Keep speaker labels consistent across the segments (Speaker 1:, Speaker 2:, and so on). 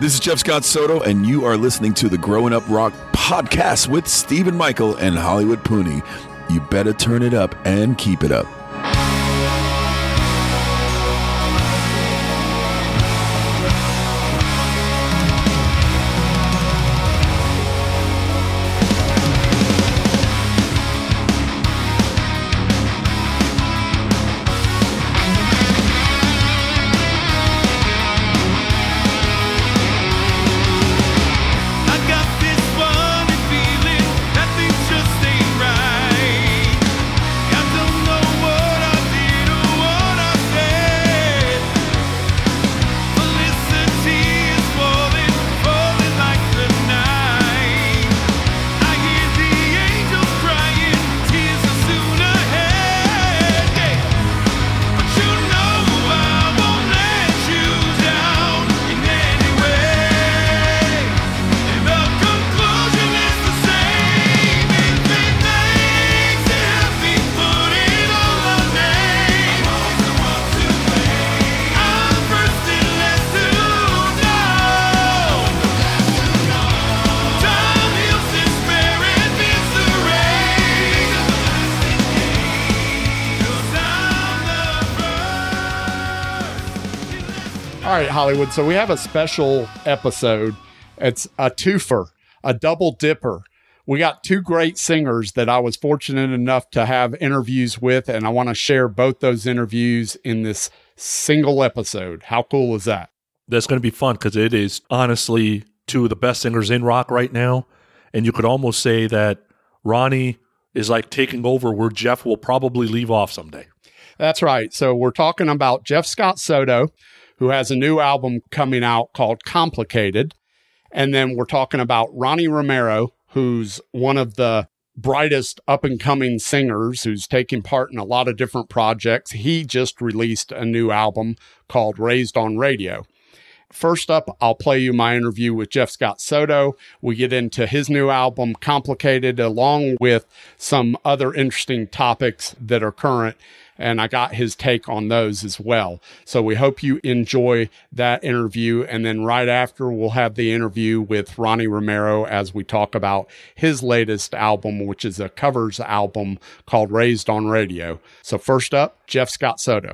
Speaker 1: This is Jeff Scott Soto, and you are listening to the Growing Up Rock podcast with Stephen Michael and Hollywood Pooney. You better turn it up and keep it up.
Speaker 2: Hollywood. So we have a special episode. It's a twofer, a double dipper. We got two great singers that I was fortunate enough to have interviews with, and I want to share both those interviews in this single episode. How cool is that?
Speaker 3: that's going to be fun because it is honestly two of the best singers in rock right now. And you could almost say that Ronnie is like taking over where Jeff will probably leave off someday.
Speaker 2: That's right. So we're talking about Jeff Scott Soto, who has a new album coming out called Complicated. And then we're talking about Ronnie Romero, who's one of the brightest up and coming singers who's taking part in a lot of different projects. He just released a new album called Raised on Radio. First up, I'll play you my interview with Jeff Scott Soto. We get into his new album, Complicated, along with some other interesting topics that are current. And I got his take on those as well. So we hope you enjoy that interview. And then right after, we'll have the interview with Ronnie Romero as we talk about his latest album, which is a covers album called Raised on Radio. So first up, Jeff Scott Soto.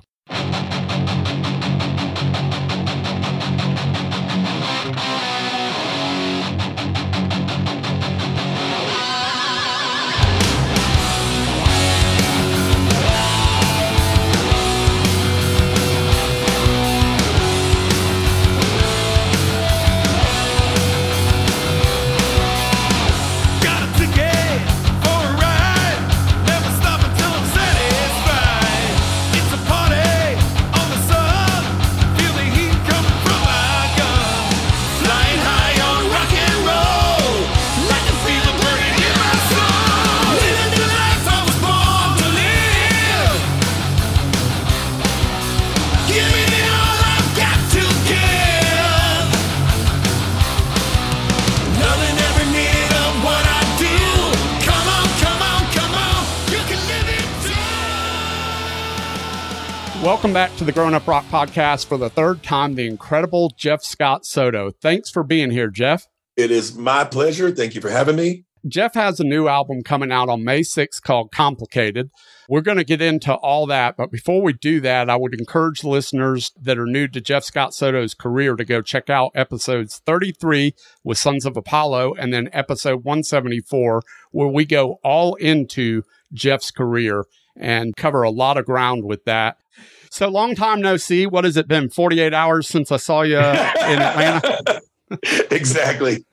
Speaker 2: Welcome back to the Growin' Up Rock Podcast for the third time, the incredible Jeff Scott Soto. Thanks for being here, Jeff.
Speaker 4: It is my pleasure. Thank you for having me.
Speaker 2: Jeff has a new album coming out on May 6th called Complicated. We're going to get into all that, but before we do that, I would encourage listeners that are new to Jeff Scott Soto's career to go check out episodes 33 with Sons of Apollo and then episode 174, where we go all into Jeff's career and cover a lot of ground with that. So long time no see. What has it been? 48 hours since I saw you in Atlanta.
Speaker 4: exactly.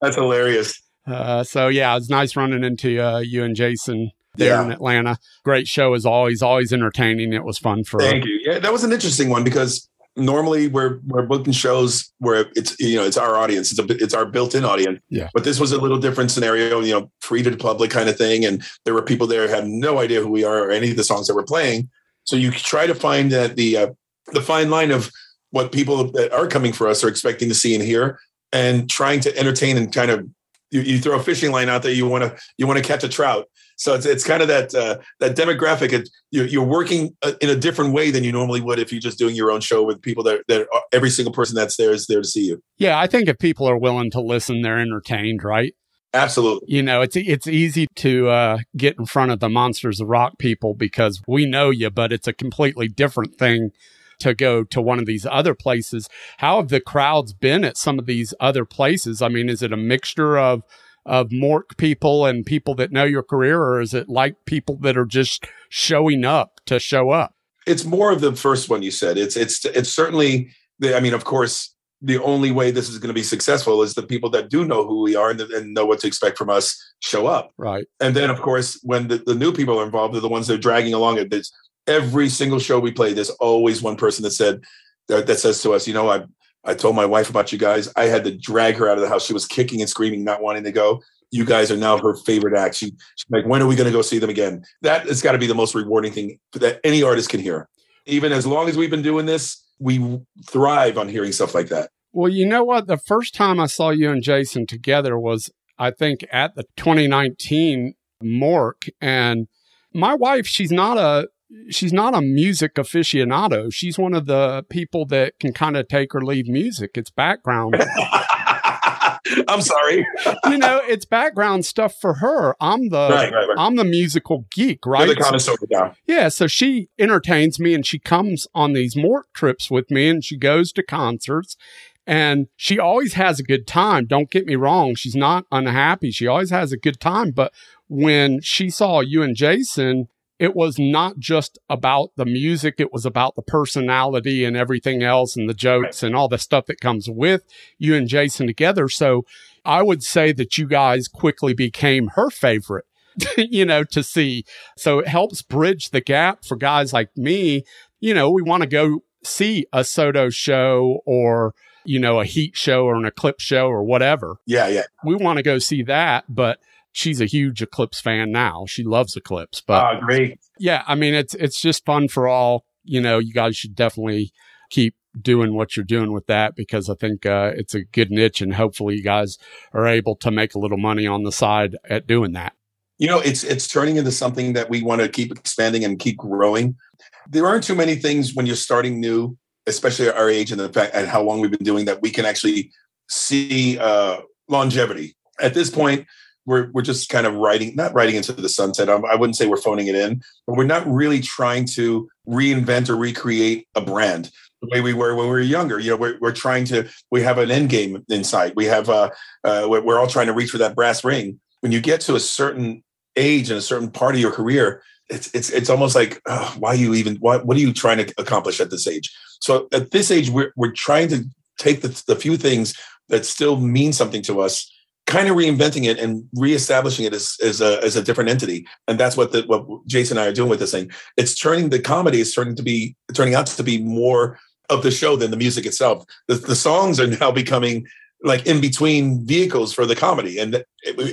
Speaker 4: That's hilarious.
Speaker 2: Uh, so yeah, it's nice running into uh, you and Jason there
Speaker 4: Yeah.
Speaker 2: in Atlanta. Great show as always, always entertaining. It was fun for
Speaker 4: Thank you. Yeah, that was an interesting one because normally we're we're booking shows where it's you know it's our audience, it's a, it's our built-in audience.
Speaker 2: Yeah.
Speaker 4: But this was a little different scenario, you know, free to the public kind of thing, and there were people there who had no idea who we are or any of the songs that we're playing. So you try to find that the uh, the fine line of what people that are coming for us are expecting to see and hear, and trying to entertain and kind of you, you throw a fishing line out there. You want to you want to catch a trout, So it's it's kind of that uh, that demographic. It, you're, you're working uh, in a different way than you normally would if you're just doing your own show with people that that are, every single person that's there is there to see you.
Speaker 2: Yeah, I think if people are willing to listen, they're entertained, right?
Speaker 4: Absolutely.
Speaker 2: You know, it's it's easy to uh, get in front of the monsters of rock people because we know you, but it's a completely different thing to go to one of these other places. How have the crowds been at some of these other places? I mean, is it a mixture of of MORC people and people that know your career, or is it like people that are just showing up to show up?
Speaker 4: It's more of the first one you said. It's it's it's certainly. The, I mean, of course, the only way this is going to be successful is the people that do know who we are and, and know what to expect from us show up.
Speaker 2: Right.
Speaker 4: And then, of course, when the, the new people are involved, they're the ones that are dragging along it. There's every single show we play. There's always one person that said that, that says to us, you know, I I told my wife about you guys. I had to drag her out of the house. She was kicking and screaming, not wanting to go. You guys are now her favorite act. She, she's like, when are we going to go see them again? That has got to be the most rewarding thing that any artist can hear. Even as long as we've been doing this, we thrive on hearing stuff like that.
Speaker 2: Well, you know what? The first time I saw you and Jason together was, I think, at the 2019 MORC. And my wife, she's not a she's not a music aficionado. She's one of the people that can kind of take or leave music. It's background.
Speaker 4: I'm sorry.
Speaker 2: you know, it's background stuff for her. I'm the
Speaker 4: Right, right, right.
Speaker 2: I'm the musical geek,
Speaker 4: You're
Speaker 2: right?
Speaker 4: the connoisseur now.
Speaker 2: Yeah, so she entertains me and she comes on these MORC trips with me and she goes to concerts and she always has a good time. Don't get me wrong, she's not unhappy. She always has a good time, but when she saw you and Jason, it was not just about the music, it was about the personality and everything else and the jokes and all the stuff that comes with you and Jason together. So I would say that you guys quickly became her favorite. you know, to see. So it helps bridge the gap for guys like me. You know, we want to go see a Soto show or, you know, a Heat show or an Eclipse show or whatever.
Speaker 4: Yeah, yeah.
Speaker 2: We want to go see that, but she's a huge Eclipse fan now. She loves Eclipse, but
Speaker 4: Ah, great.
Speaker 2: yeah, I mean, it's, it's just fun for all. You know, you guys should definitely keep doing what you're doing with that because I think, uh, it's a good niche and hopefully you guys are able to make a little money on the side at doing that.
Speaker 4: You know, it's it's turning into something that we want to keep expanding and keep growing. There aren't too many things when you're starting new, especially at our age and the fact and how long we've been doing that we can actually see uh, longevity. At this point, we're we're just kind of writing not writing into the sunset. Um, I wouldn't say we're phoning it in, but we're not really trying to reinvent or recreate a brand the way we were when we were younger. You know, we're, we're trying to. We have an end game in sight. We have. Uh, uh, we're all trying to reach for that brass ring. When you get to a certain age and a certain part of your career, it's it's it's almost like why you even what what are you trying to accomplish at this age? So at this age, we're we're trying to take the, the few things that still mean something to us, kind of reinventing it and reestablishing it as as a as a different entity. And that's what the what Jason and I are doing with this thing. It's turning the comedy is turning to be turning out to be more of the show than the music itself. The, the songs are now becoming like in between vehicles for the comedy and it,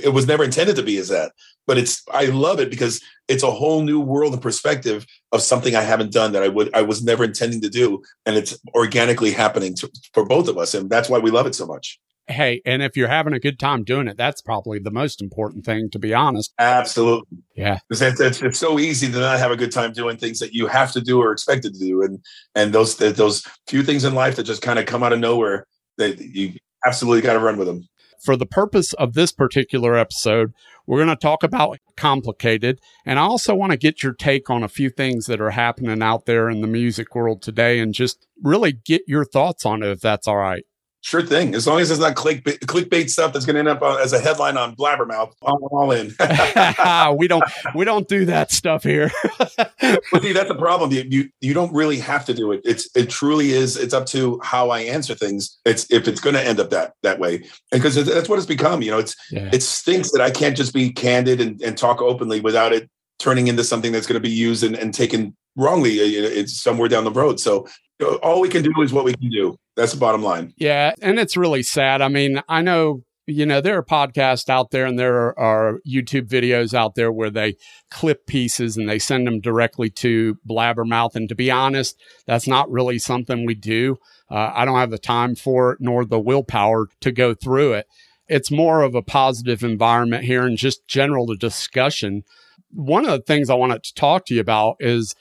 Speaker 4: it was never intended to be as that but it's i love it because it's a whole new world and perspective of something i haven't done that i would i was never intending to do and it's organically happening to, for both of us and that's why we love it so much
Speaker 2: Hey, and if you're having a good time doing it, that's probably the most important thing, to be honest.
Speaker 4: absolutely
Speaker 2: Yeah.
Speaker 4: It's, it's, it's, it's so easy to not have a good time doing things that you have to do or expected to do and and those those few things in life that just kind of come out of nowhere that you absolutely got to run with them
Speaker 2: For the purpose of this particular episode, we're going to talk about complicated. And I also want to get your take on a few things that are happening out there in the music world today and just really get your thoughts on it, if that's all right.
Speaker 4: Sure thing. As long as it's not clickbait, clickbait stuff that's going to end up uh, as a headline on Blabbermouth, I'm all in.
Speaker 2: we don't, we don't do that stuff here.
Speaker 4: but see, that's the problem. You, you you don't really have to do it. It's it truly is. It's up to how I answer things. It's if it's going to end up that that way, because that's what it's become. You know, it's
Speaker 2: Yeah.
Speaker 4: it stinks that I can't just be candid and, and talk openly without it turning into something that's going to be used and, and taken wrongly. uh, It's somewhere down the road. So all we can do is what we can do. That's the bottom line.
Speaker 2: Yeah, and it's really sad. I mean, I know, you know, there are podcasts out there and there are YouTube videos out there where they clip pieces and they send them directly to Blabbermouth. And to be honest, that's not really something we do. Uh, I don't have the time for it nor the willpower to go through it. It's more of a positive environment here and just general discussion. one of the things I wanted to talk to you about is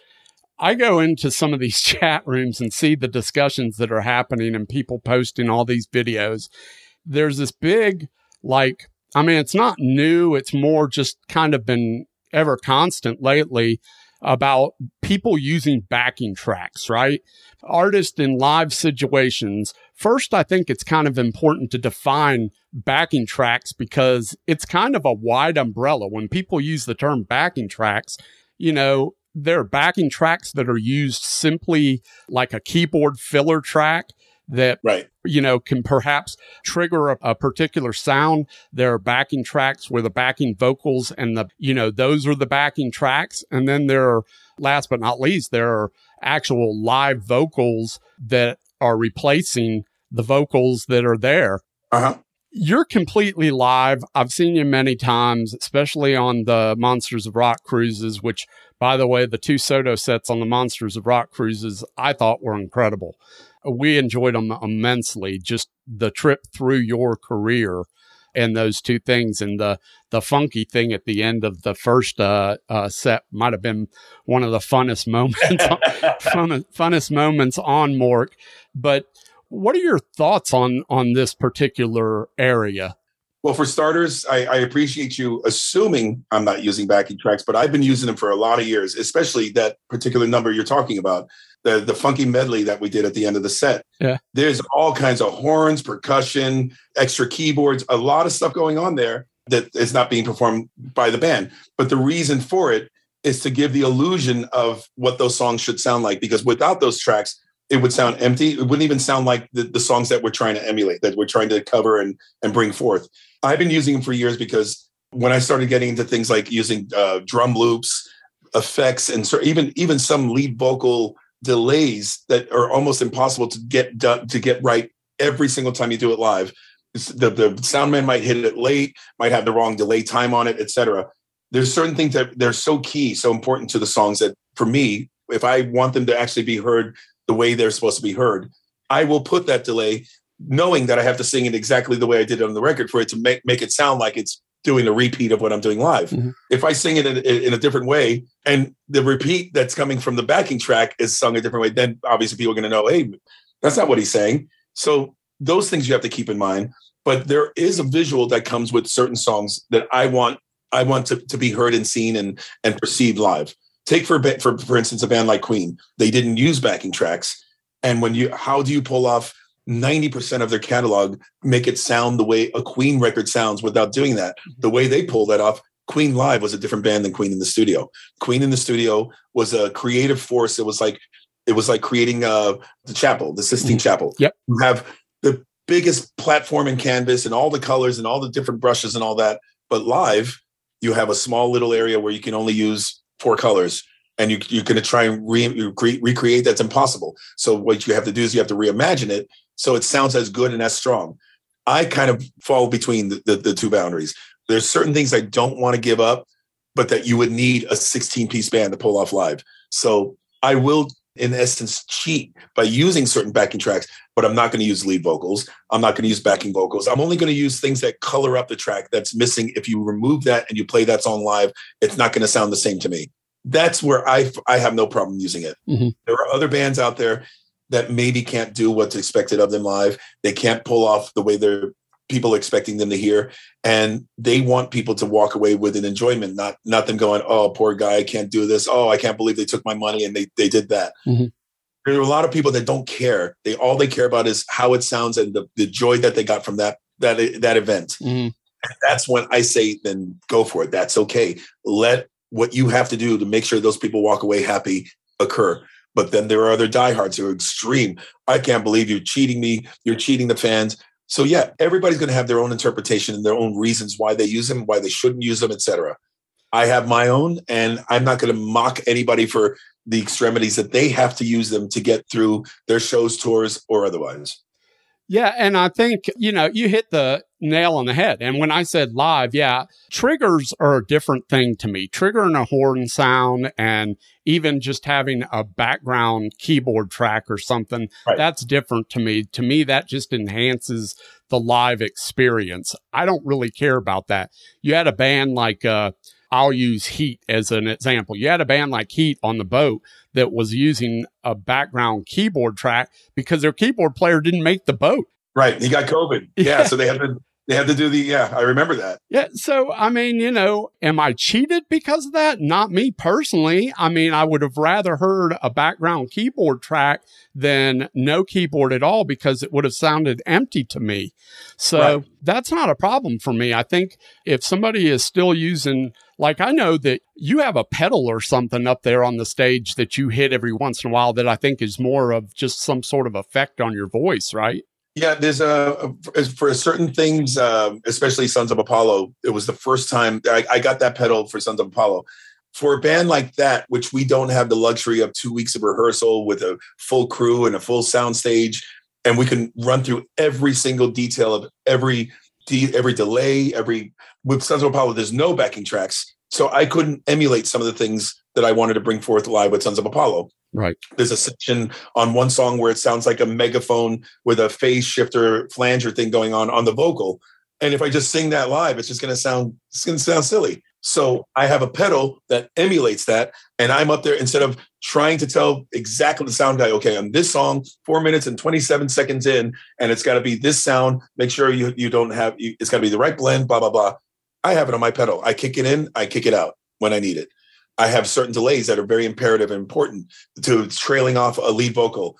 Speaker 2: I go into some of these chat rooms and see the discussions that are happening and people posting all these videos. There's this big, like, I mean, it's not new. It's more just kind of been ever constant lately about people using backing tracks, right? Artists in live situations. First, I think it's kind of important to define backing tracks because it's kind of a wide umbrella. When people use the term backing tracks, you know, there are backing tracks that are used simply like a keyboard filler track that
Speaker 4: Right.
Speaker 2: you know, can perhaps trigger a, a particular sound. There are backing tracks where the backing vocals and the, you know, those are the backing tracks. And then there are, last but not least, there are actual live vocals that are replacing the vocals that are there.
Speaker 4: Uh huh.
Speaker 2: You're completely live. I've seen you many times, especially on the Monsters of Rock cruises, which, by the way, the two Soto sets on the Monsters of Rock cruises I thought were incredible. We enjoyed them immensely. Just the trip through your career and those two things, and the the funky thing at the end of the first uh, uh, set might have been one of the funnest moments, fun, funnest moments on MORC. But what are your thoughts on on this particular area?
Speaker 4: Well, for starters, I, I appreciate you assuming I'm not using backing tracks, but I've been using them for a lot of years, especially that particular number you're talking about, the the funky medley that we did at the end of the set.
Speaker 2: Yeah.
Speaker 4: There's all kinds of horns, percussion, extra keyboards, a lot of stuff going on there that is not being performed by the band. But the reason for it is to give the illusion of what those songs should sound like, because without those tracks, it would sound empty. It wouldn't even sound like the, the songs that we're trying to emulate, that we're trying to cover and, and bring forth. I've been using them for years because when I started getting into things like using uh, drum loops, effects, and so even even some lead vocal delays that are almost impossible to get done to get right every single time you do it live. The the sound man might hit it late, might have the wrong delay time on it, etc. There's certain things that they're so key, so important to the songs that for me, if I want them to actually be heard the way they're supposed to be heard, I will put that delay knowing that I have to sing it exactly the way I did it on the record for it to make, make it sound like it's doing a repeat of what I'm doing live.
Speaker 2: Mhm.
Speaker 4: If I sing it in, in a different way and the repeat that's coming from the backing track is sung a different way, then obviously people are going to know, hey, that's not what he's saying. So those things you have to keep in mind. But there is a visual that comes with certain songs that I want I want to, to be heard and seen and and perceived live. Take for, for for instance a band like Queen. They didn't use backing tracks. And when you how do you pull off 90% of their catalog make it sound the way a Queen record sounds without doing that? The way they pull that off, Queen Live was a different band than Queen in the studio. Queen in the studio was a creative force. It was like it was like creating uh the chapel, the Sistine Chapel.
Speaker 2: Yep.
Speaker 4: You have the biggest platform and canvas and all the colors and all the different brushes and all that. But live, you have a small little area where you can only use four colors and you, you're going to try and re- recre- recreate that's impossible. So what you have to do is you have to reimagine it so it sounds as good and as strong. I kind of fall between the, the, the two boundaries. There's certain things i don't want to give up but that you would need a 16 piece band to pull off live. So i will in essence cheat by using certain backing tracks but i'm not going to use lead vocals. I'm not going to use backing vocals. I'm only going to use things that color up the track that's missing. If you remove that and you play that song live it's not going to sound the same to me that's where I I have no problem using it.
Speaker 2: Mhm.
Speaker 4: There are other bands out there that maybe can't do what's expected of them live. They can't pull off the way they're people are expecting them to hear, and they want people to walk away with an enjoyment, not not them going, "Oh, poor guy, I can't do this. Oh, I can't believe they took my money and they they did that."
Speaker 2: Mhm.
Speaker 4: There are a lot of people that don't care. They all they care about is how it sounds and the, the joy that they got from that that that event
Speaker 2: Mhm.
Speaker 4: that's when I say, then go for it. That's okay. Let what you have to do to make sure those people walk away happy occur. But then there are other diehards who are extreme. I can't believe you're cheating me. You're cheating the fans. So yeah, everybody's going to have their own interpretation and their own reasons why they use them, why they shouldn't use them, etc. I have my own, and I'm not going to mock anybody for the extremities that they have to use them to get through their shows, tours, or otherwise.
Speaker 2: Yeah, and I think, you know, you hit the nail on the head. And when I said live, yeah, triggers are a different thing to me. Triggering a horn sound and even just having a background keyboard track or something,
Speaker 4: Right.
Speaker 2: that's different to me. To me, that just enhances the live experience. I don't really care about that. You had a band like uh I'll use Heat as an example. You had a band like Heat on the boat that was using a background keyboard track because their keyboard player didn't make the boat.
Speaker 4: Right. He got COVID. Yeah.
Speaker 2: Yeah.
Speaker 4: So they had to they had to do the yeah, I remember that.
Speaker 2: Yeah. So, I mean, you know, am I cheated because of that? Not me personally. I mean, I would have rather heard a background keyboard track than no keyboard at all because it would have sounded empty to me. So
Speaker 4: Right.
Speaker 2: that's not a problem for me. I think if somebody is still using, like, I know that you have a pedal or something up there on the stage that you hit every once in a while that I think is more of just some sort of effect on your voice, right?
Speaker 4: Yeah, there's a for certain things, um, especially Sons of Apollo. It was the first time I, I got that pedal for Sons of Apollo. For a band like that, which we don't have the luxury of two weeks of rehearsal with a full crew and a full sound stage, and we can run through every single detail of every de- every delay, every with Sons of Apollo. There's no backing tracks, so I couldn't emulate some of the things that I wanted to bring forth live with Sons of Apollo
Speaker 2: Right.
Speaker 4: there's a section on one song where it sounds like a megaphone with a phase shifter flanger thing going on on the vocal. And if i just sing that live it's just going to sound it's going to sound silly. So i have a pedal that emulates that and i'm up there instead of trying to tell exactly the sound guy okay on this song 4 minutes and 27 seconds in and it's got to be this sound. Make sure you you don't have you, it's got to be the right blend blah blah blah. I have it on my pedal. I kick it in i kick it out when i need it I have certain delays that are very imperative and important to trailing off a lead vocal.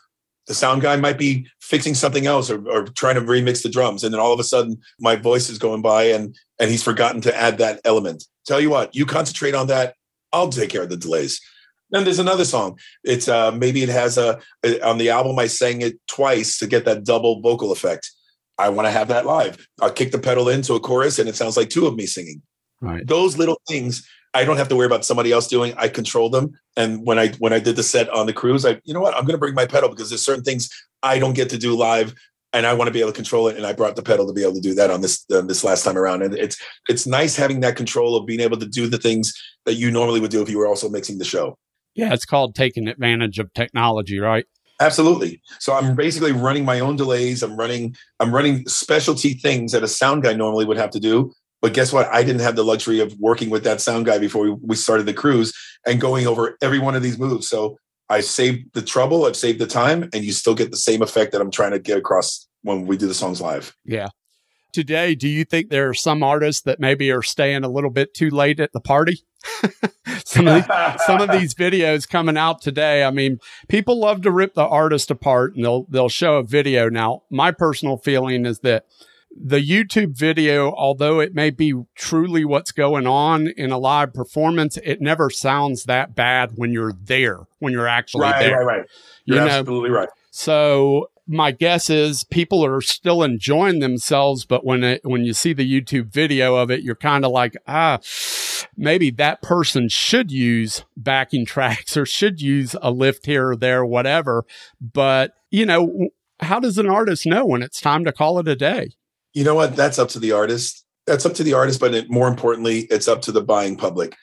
Speaker 4: The sound guy might be fixing something else or, or trying to remix the drums, and then all of a sudden my voice is going by and and he's forgotten to add that element. Tell you what, you concentrate on that. I'll take care of the delays. Then there's another song. It's uh maybe it has a on the album I sang it twice to get that double vocal effect. I want to have that live. I'll kick the pedal into a chorus and it sounds like two of me singing
Speaker 2: Right.
Speaker 4: those little things I don't have to worry about somebody else doing. I control them. And when I when I did the set on the cruise, I you know what I'm going to bring my pedal because there's certain things I don't get to do live, and I want to be able to control it. And I brought the pedal to be able to do that on this uh, this last time around. And it's it's nice having that control of being able to do the things that you normally would do if you were also mixing the show.
Speaker 2: Yeah. It's called taking advantage of technology, right?
Speaker 4: Absolutely. So I'm basically running my own delays. I'm running I'm running specialty things that a sound guy normally would have to do. But guess what? I didn't have the luxury of working with that sound guy before we, we started the cruise and going over every one of these moves. So I saved the trouble, I've saved the time, and you still get the same effect that I'm trying to get across when we do the songs live.
Speaker 2: Yeah. Today, do you think there are some artists that maybe are staying a little bit too late at the party? some of these, some of these videos coming out today. I mean, people love to rip the artist apart and they'll they'll show a video. Now, my personal feeling is that the YouTube video, although it may be truly what's going on in a live performance, it never sounds that bad when you're there, when you're actually
Speaker 4: right,
Speaker 2: there.
Speaker 4: right, right.
Speaker 2: You
Speaker 4: You're
Speaker 2: know,
Speaker 4: absolutely right.
Speaker 2: so my guess is people are still enjoying themselves, but when it, when you see the YouTube video of it, you're kind of like, ah, maybe that person should use backing tracks or should use a lift here or there, whatever. But you know, how does an artist know when it's time to call it a day?
Speaker 4: You know what? That's up to the artist. That's up to the artist, but it, more importantly, it's up to the buying public.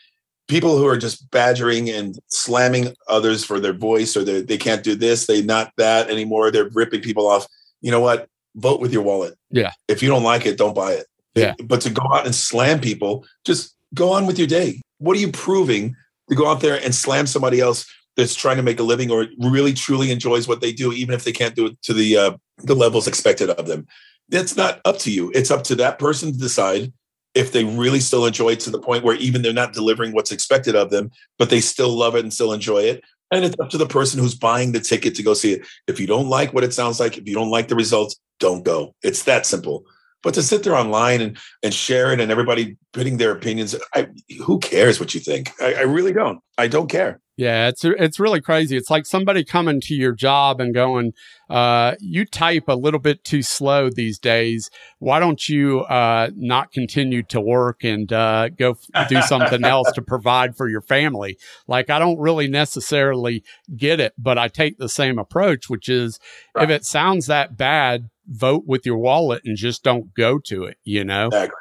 Speaker 4: People who are just badgering and slamming others for their voice or they they can't do this, they not that anymore. They're ripping people off. You know what? Vote with your wallet.
Speaker 2: Yeah.
Speaker 4: If you don't like it, don't buy it.
Speaker 2: Yeah.
Speaker 4: But to go out and slam people, just go on with your day. What are you proving to go out there and slam somebody else that's trying to make a living or really truly enjoys what they do, even if they can't do it to the uh, the levels expected of them? That's not up to you. It's up to that person to decide if they really still enjoy it to the point where even they're not delivering what's expected of them, but they still love it and still enjoy it. And it's up to the person who's buying the ticket to go see it. If you don't like what it sounds like, if you don't like the results, don't go. It's that simple. But to sit there online and and share it and everybody putting their opinions, I, who cares what you think? I, I really don't. I don't care.
Speaker 2: Yeah, it's it's really crazy. It's like somebody coming to your job and going, uh, "You type a little bit too slow these days. Why don't you uh, not continue to work and uh, go f- do something else to provide for your family?" Like I don't really necessarily get it, but I take the same approach, which is if it sounds that bad, vote with your wallet and just don't go to it. You know.
Speaker 4: Exactly.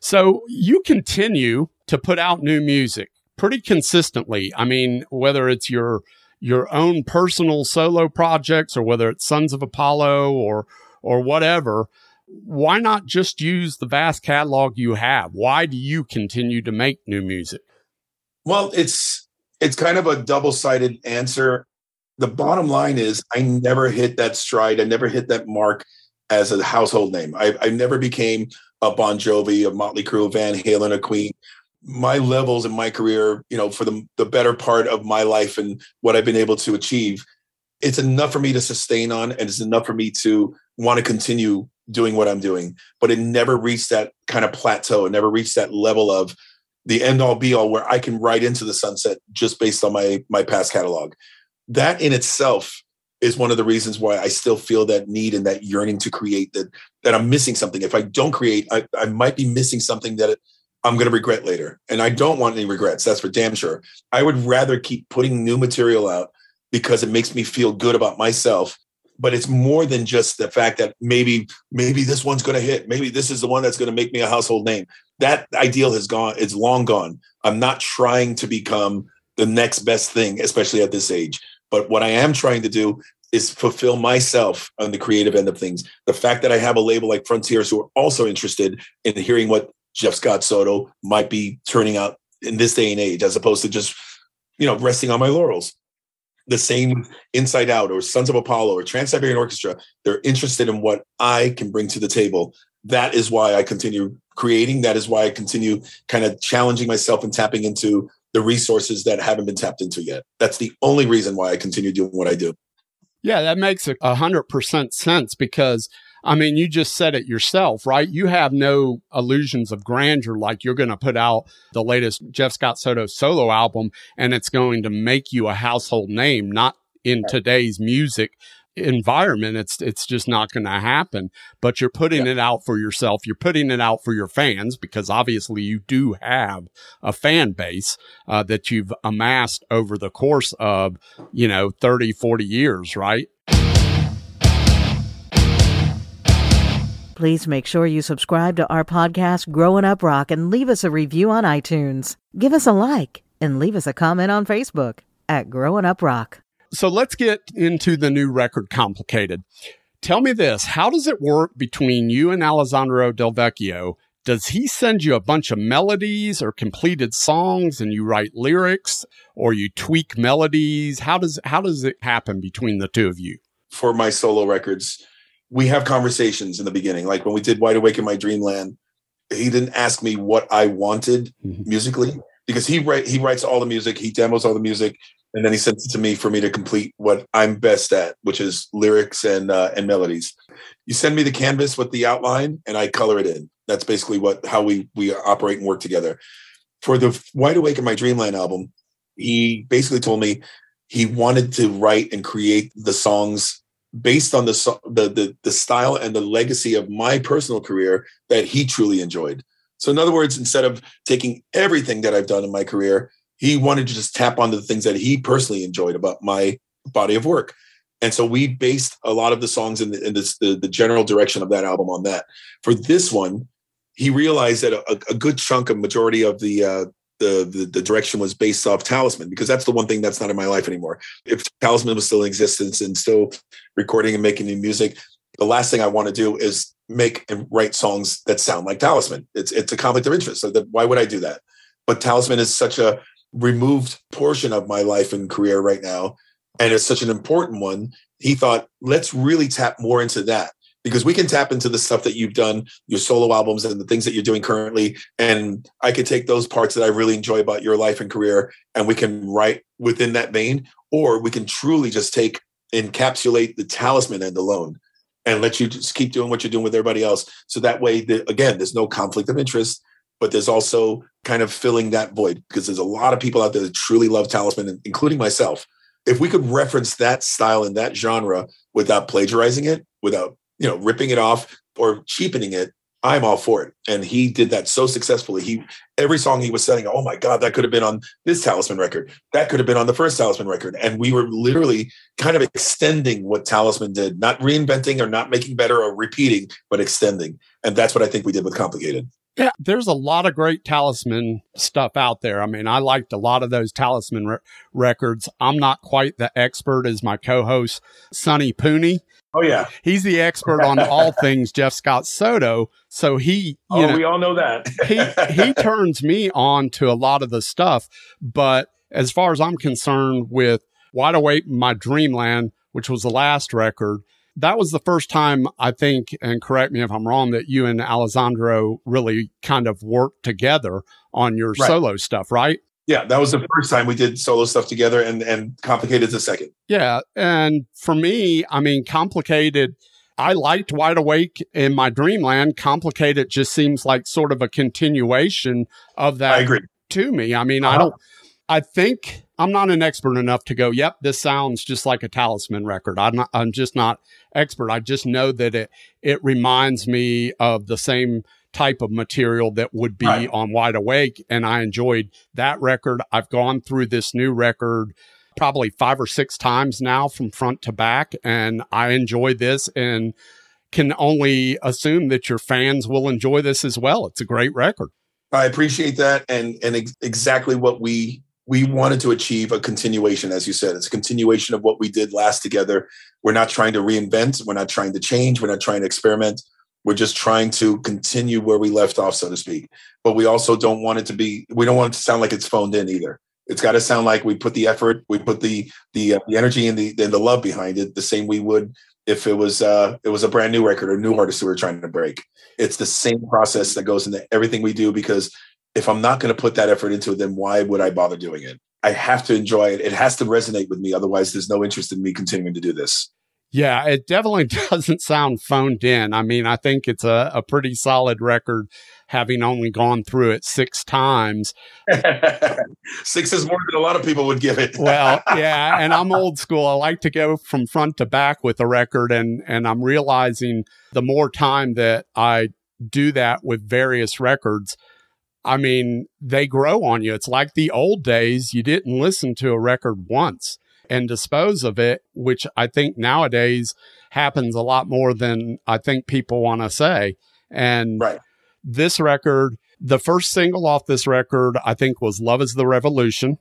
Speaker 2: So you continue to put out new music pretty consistently. I mean, whether it's your your own personal solo projects or whether it's Sons of Apollo or or whatever. Why not just use the vast catalog you have? Why do you continue to make new music?
Speaker 4: Well, it's it's kind of a double-sided answer. The bottom line is I never hit that stride. I never hit that mark as a household name. I, I never became a Bon Jovi, a Motley Crue, a Van Halen, a Queen. My levels in my career, you know, for the, the better part of my life and what I've been able to achieve, it's enough for me to sustain on and it's enough for me to want to continue doing what I'm doing. But it never reached that kind of plateau. It never reached that level of the end all be all where I can ride into the sunset just based on my my past catalog. That in itself is one of the reasons why I still feel that need and that yearning to create that that I'm missing something. If I don't create, I, I might be missing something that I'm going to regret later. And I don't want any regrets. That's for damn sure. I would rather keep putting new material out because it makes me feel good about myself. But it's more than just the fact that maybe maybe this one's going to hit. Maybe this is the one that's going to make me a household name. That ideal has gone. It's long gone. I'm not trying to become the next best thing, especially at this age. But what I am trying to do is fulfill myself on the creative end of things. The fact that I have a label like Frontiers who are also interested in hearing what Jeff Scott Soto might be turning out in this day and age, as opposed to just, you know, resting on my laurels. The same Inside Out or Sons of Apollo or Trans Siberian Orchestra, they're interested in what I can bring to the table. That is why I continue creating. That is why I continue kind of challenging myself and tapping into the resources that haven't been tapped into yet. That's the only reason why I continue doing what I do.
Speaker 2: Yeah, that makes a hundred percent sense because I mean, you just said it yourself, right? You have no illusions of grandeur like you're going to put out the latest Jeff Scott Soto solo album and it's going to make you a household name, not in today's music environment. It's it's just not going to happen. But you're putting
Speaker 4: Yeah.
Speaker 2: it out for yourself. You're putting it out for your fans because obviously you do have a fan base uh, that you've amassed over the course of you know 30 40 years right
Speaker 5: Please make sure you subscribe to our podcast, Growing Up Rock, and leave us a review on iTunes. Give us a like and leave us a comment on Facebook at Growing Up Rock.
Speaker 2: so let's get into the new record complicated tell me this how does it work between you and alessandro del vecchio does he send you a bunch of melodies or completed songs and you write lyrics or you tweak melodies how does how does it happen between the two of you
Speaker 4: for my solo records, we have conversations in the beginning. Like when we did Wide Awake in My Dreamland, he didn't ask me what I wanted
Speaker 2: Mhm.
Speaker 4: musically because he write he writes all the music, he demos all the music, and then he sends it to me for me to complete what I'm best at, which is lyrics and uh, and melodies. You send me the canvas with the outline, and I color it in. That's basically what how we we operate and work together. For the Wide Awake in My Dreamland album, he basically told me he wanted to write and create the songs based on the, the the the style and the legacy of my personal career that he truly enjoyed. So in other words, instead of taking everything that I've done in my career, he wanted to just tap onto the things that he personally enjoyed about my body of work. And so we based a lot of the songs in, the, in this, the, the general direction of that album on that. For this one, he realized that a, a good chunk, a majority of the, uh, the, the the direction was based off Talisman because that's the one thing that's not in my life anymore. If Talisman was still in existence and still recording and making new music, the last thing I want to do is make and write songs that sound like Talisman. It's it's a conflict of interest. So that why would I do that? But Talisman is such a removed portion of my life and career right now, and it's such an important one. He thought, let's really tap more into that because we can tap into the stuff that you've done, your solo albums, and the things that you're doing currently. And I could take those parts that I really enjoy about your life and career, and we can write within that vein, or we can truly just take encapsulate the talisman and the alone and let you just keep doing what you're doing with everybody else. So that way, the, again, there's no conflict of interest, but there's also kind of filling that void because there's a lot of people out there that truly love Talisman, including myself. If we could reference that style and that genre without plagiarizing it, without you know ripping it off or cheapening it, I'm all for it. And he did that so successfully. He every song he was saying, oh my god, that could have been on this Talisman record. That could have been on the first Talisman record. And we were literally kind of extending what Talisman did, not reinventing or not making better or repeating, but extending. And that's what I think we did with Complicated.
Speaker 2: Yeah, there's a lot of great talisman stuff out there. I mean, I liked a lot of those talisman re- records. I'm not quite the expert as my co-host Sonny Pooney.
Speaker 4: Oh yeah.
Speaker 2: He's the expert on all things Jeff Scott Soto. So he, you
Speaker 4: Oh,
Speaker 2: know,
Speaker 4: we all know that.
Speaker 2: he he turns me on to a lot of the stuff. But as far as I'm concerned, with Wide Awake, My Dreamland, which was the last record, that was the first time I think, and correct me if I'm wrong, that you and Alessandro really kind of worked together on your
Speaker 4: Right.
Speaker 2: solo stuff, right?
Speaker 4: Yeah, that was the first time we did solo stuff together, and and complicated the second.
Speaker 2: Yeah. And for me, I mean, complicated. I liked Wide Awake in my Dreamland. Complicated just seems like sort of a continuation of that
Speaker 4: I agree.
Speaker 2: to me. I mean, I
Speaker 4: Uh-huh.
Speaker 2: don't, I think I'm not an expert enough to go, yep, this sounds just like a talisman record. I'm not, I'm just not expert. I just know that it, it reminds me of the same type of material that would be
Speaker 4: Right.
Speaker 2: on Wide Awake. And I enjoyed that record. I've gone through this new record probably five or six times now from front to back. And I enjoy this and can only assume that your fans will enjoy this as well. It's a great record.
Speaker 4: I appreciate that, and and ex- exactly what we we wanted to achieve a continuation, as you said, it's a continuation of what we did last together. We're not trying to reinvent, we're not trying to change, we're not trying to experiment. We're just trying to continue where we left off, so to speak. But we also don't want it to be. We don't want it to sound like it's phoned in either. It's got to sound like we put the effort, we put the the, uh, the energy and the and the love behind it, the same we would if it was uh, it was a brand new record or new artist who we're trying to break it's the same process that goes into everything we do because if I'm not going to put that effort into it, then why would I bother doing it? I have to enjoy it. It has to resonate with me. Otherwise, there's no interest in me continuing to do this.
Speaker 2: Yeah, it definitely doesn't sound phoned in. I mean, I think it's a, a pretty solid record, having only gone through it six times.
Speaker 4: Six is more than a lot of people would give it.
Speaker 2: Well, yeah, and I'm old school. I like to go from front to back with a record, and and I'm realizing the more time that I do that with various records, I mean, they grow on you. It's like the old days. You didn't listen to a record once and dispose of it, which I think nowadays happens a lot more than I think people want to say. And
Speaker 4: Right.
Speaker 2: this record, the first single off this record, I think was Love is the Revolution,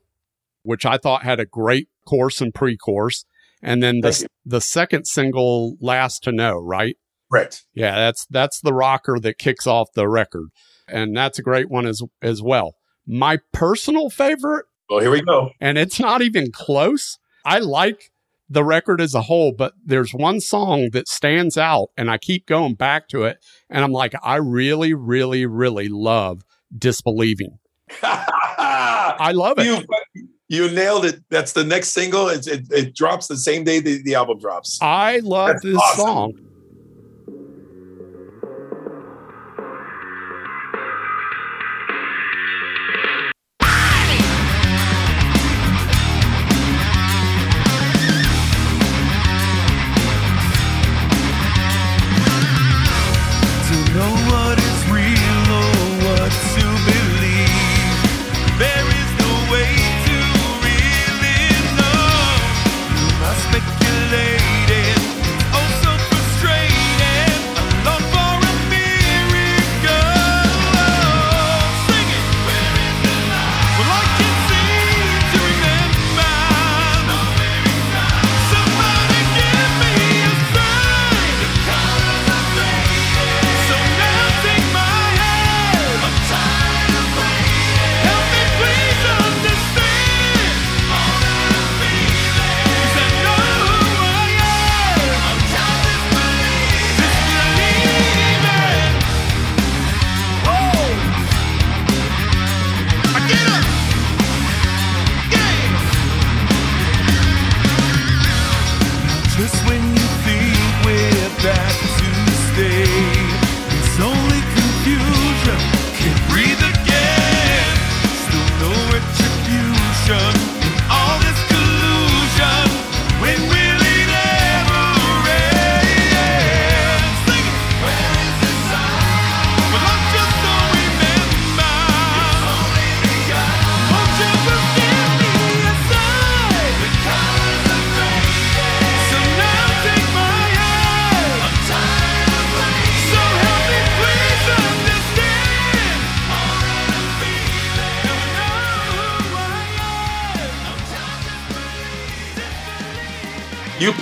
Speaker 2: which I thought had a great chorus and pre chorus. And then the, the second single, Last to Know, right?
Speaker 4: Correct.
Speaker 2: Yeah, that's that's the rocker that kicks off the record. And that's a great one as as well. My personal favorite,
Speaker 4: Well, here we go.
Speaker 2: and it's not even close. I like the record as a whole, but there's one song that stands out and I keep going back to it and I'm like I really really really love Disbelieving. I love it.
Speaker 4: you you nailed it. That's the next single. It's, it it drops the same day the, the album drops.
Speaker 2: I love
Speaker 4: That's
Speaker 2: this
Speaker 4: awesome.
Speaker 2: song.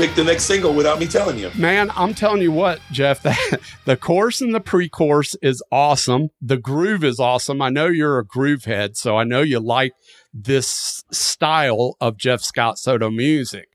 Speaker 4: Picked the next single without me telling you.
Speaker 2: Man, I'm telling you what, Jeff, that, the chorus and the pre chorus is awesome. The groove is awesome. I know you're a groove head, so I know you like this style of Jeff Scott Soto music.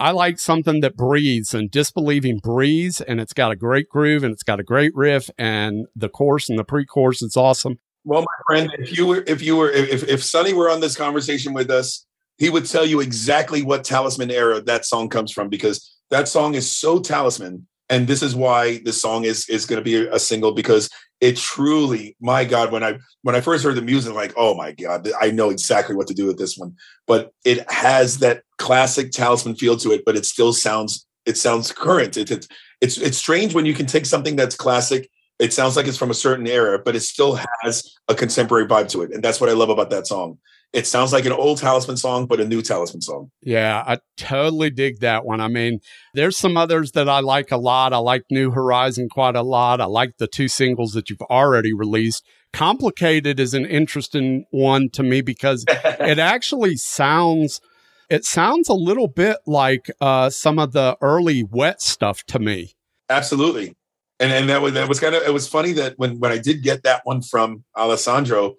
Speaker 2: I like something that breathes and disbelieving breathes and it's got a great groove and it's got a great riff and the chorus and the pre chorus is awesome.
Speaker 4: Well, my friend, if you were if you were if if Sonny were on this conversation with us, he would tell you exactly what talisman era that song comes from because that song is so talisman and this is why this song is is going to be a single because it truly my god when i when i first heard the music like oh my god i know exactly what to do with this one. But it has that classic talisman feel to it but it still sounds it sounds current. It, it, it's it's strange when you can take something that's classic it sounds like it's from a certain era but it still has a contemporary vibe to it and that's what i love about that song it sounds like an old talisman song but a new talisman song
Speaker 2: Yeah, I totally dig that one. I mean, there's some others that I like a lot. I like New Horizon quite a lot. I like the two singles that you've already released. Complicated is an interesting one to me because it actually sounds it sounds a little bit like uh, some of the early W.E.T. stuff to me.
Speaker 4: Absolutely. And and that was that was kind of it was funny that when when I did get that one from Alessandro,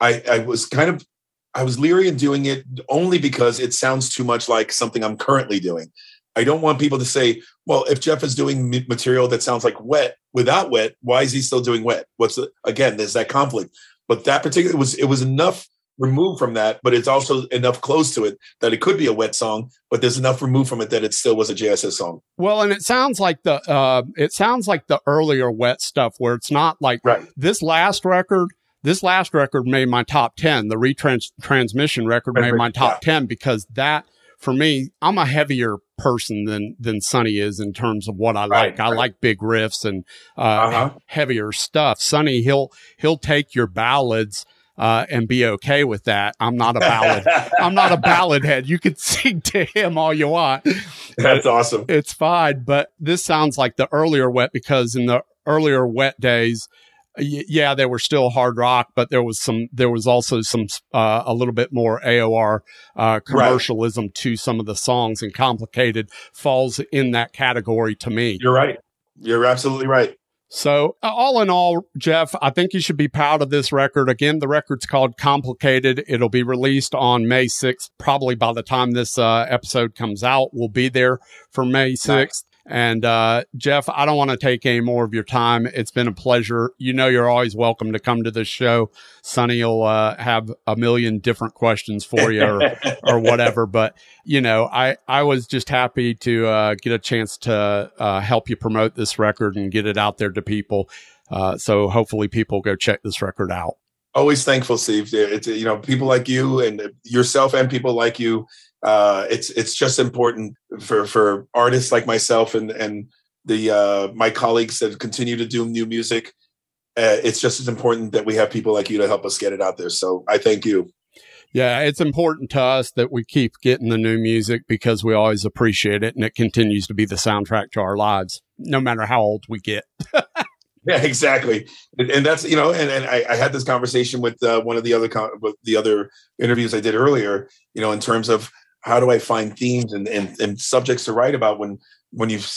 Speaker 4: I I was kind of I was leery in doing it only because it sounds too much like something I'm currently doing. I don't want people to say, well, if Jeff is doing material that sounds like W.E.T. without W.E.T., why is he still doing W.E.T.? What's the again, there's that conflict. But that particular it was it was enough removed from that, but it's also enough close to it that it could be a W.E.T. song, but there's enough removed from it that it still was a JSS song.
Speaker 2: Well, and it sounds like the uh, it sounds like the earlier W.E.T. stuff where it's not like
Speaker 4: Right.
Speaker 2: this last record. This last record made my top ten. The retrans transmission record made my top ten because that for me, I'm a heavier person than than Sonny is in terms of what I
Speaker 4: Right,
Speaker 2: like. I
Speaker 4: right.
Speaker 2: like big riffs and uh,
Speaker 4: Uh-huh.
Speaker 2: heavier stuff. Sonny, he'll he'll take your ballads uh, and be okay with that. I'm not a ballad. I'm not a ballad head. You can sing to him all you want
Speaker 4: That's awesome.
Speaker 2: it's fine. But this sounds like the earlier W.E.T. because in the earlier W.E.T. days, yeah, they were still hard rock, but there was some, there was also some, uh, a little bit more AOR, uh, commercialism to some of the songs and complicated falls in that category to me.
Speaker 4: You're right. You're absolutely right.
Speaker 2: So, uh, all in all, Jeff, I think you should be proud of this record. Again, the record's called Complicated. It'll be released on May 6th. Probably by the time this uh, episode comes out, we'll be there for May 6th. And uh, Jeff, I don't want to take any more of your time. It's been a pleasure. You know, you're always welcome to come to this show. Sonny will uh, have a million different questions for you or, or whatever. But you know, I I was just happy to uh, get a chance to uh, help you promote this record and get it out there to people. Uh, so hopefully, people go check this record out.
Speaker 4: Always thankful, Steve. It's you know people like you and yourself and people like you. Uh, it's it's just important for for artists like myself and and the uh, my colleagues that continue to do new music. Uh, it's just as important that we have people like you to help us get it out there. So I thank you.
Speaker 2: Yeah, it's important to us that we keep getting the new music because we always appreciate it, and it continues to be the soundtrack to our lives, no matter how old we get.
Speaker 4: Yeah, exactly, and, that's you know, and, and I, I had this conversation with uh, one of the other con- with the other interviews I did earlier. You know, in terms of how do I find themes and, and, and subjects to write about when when you've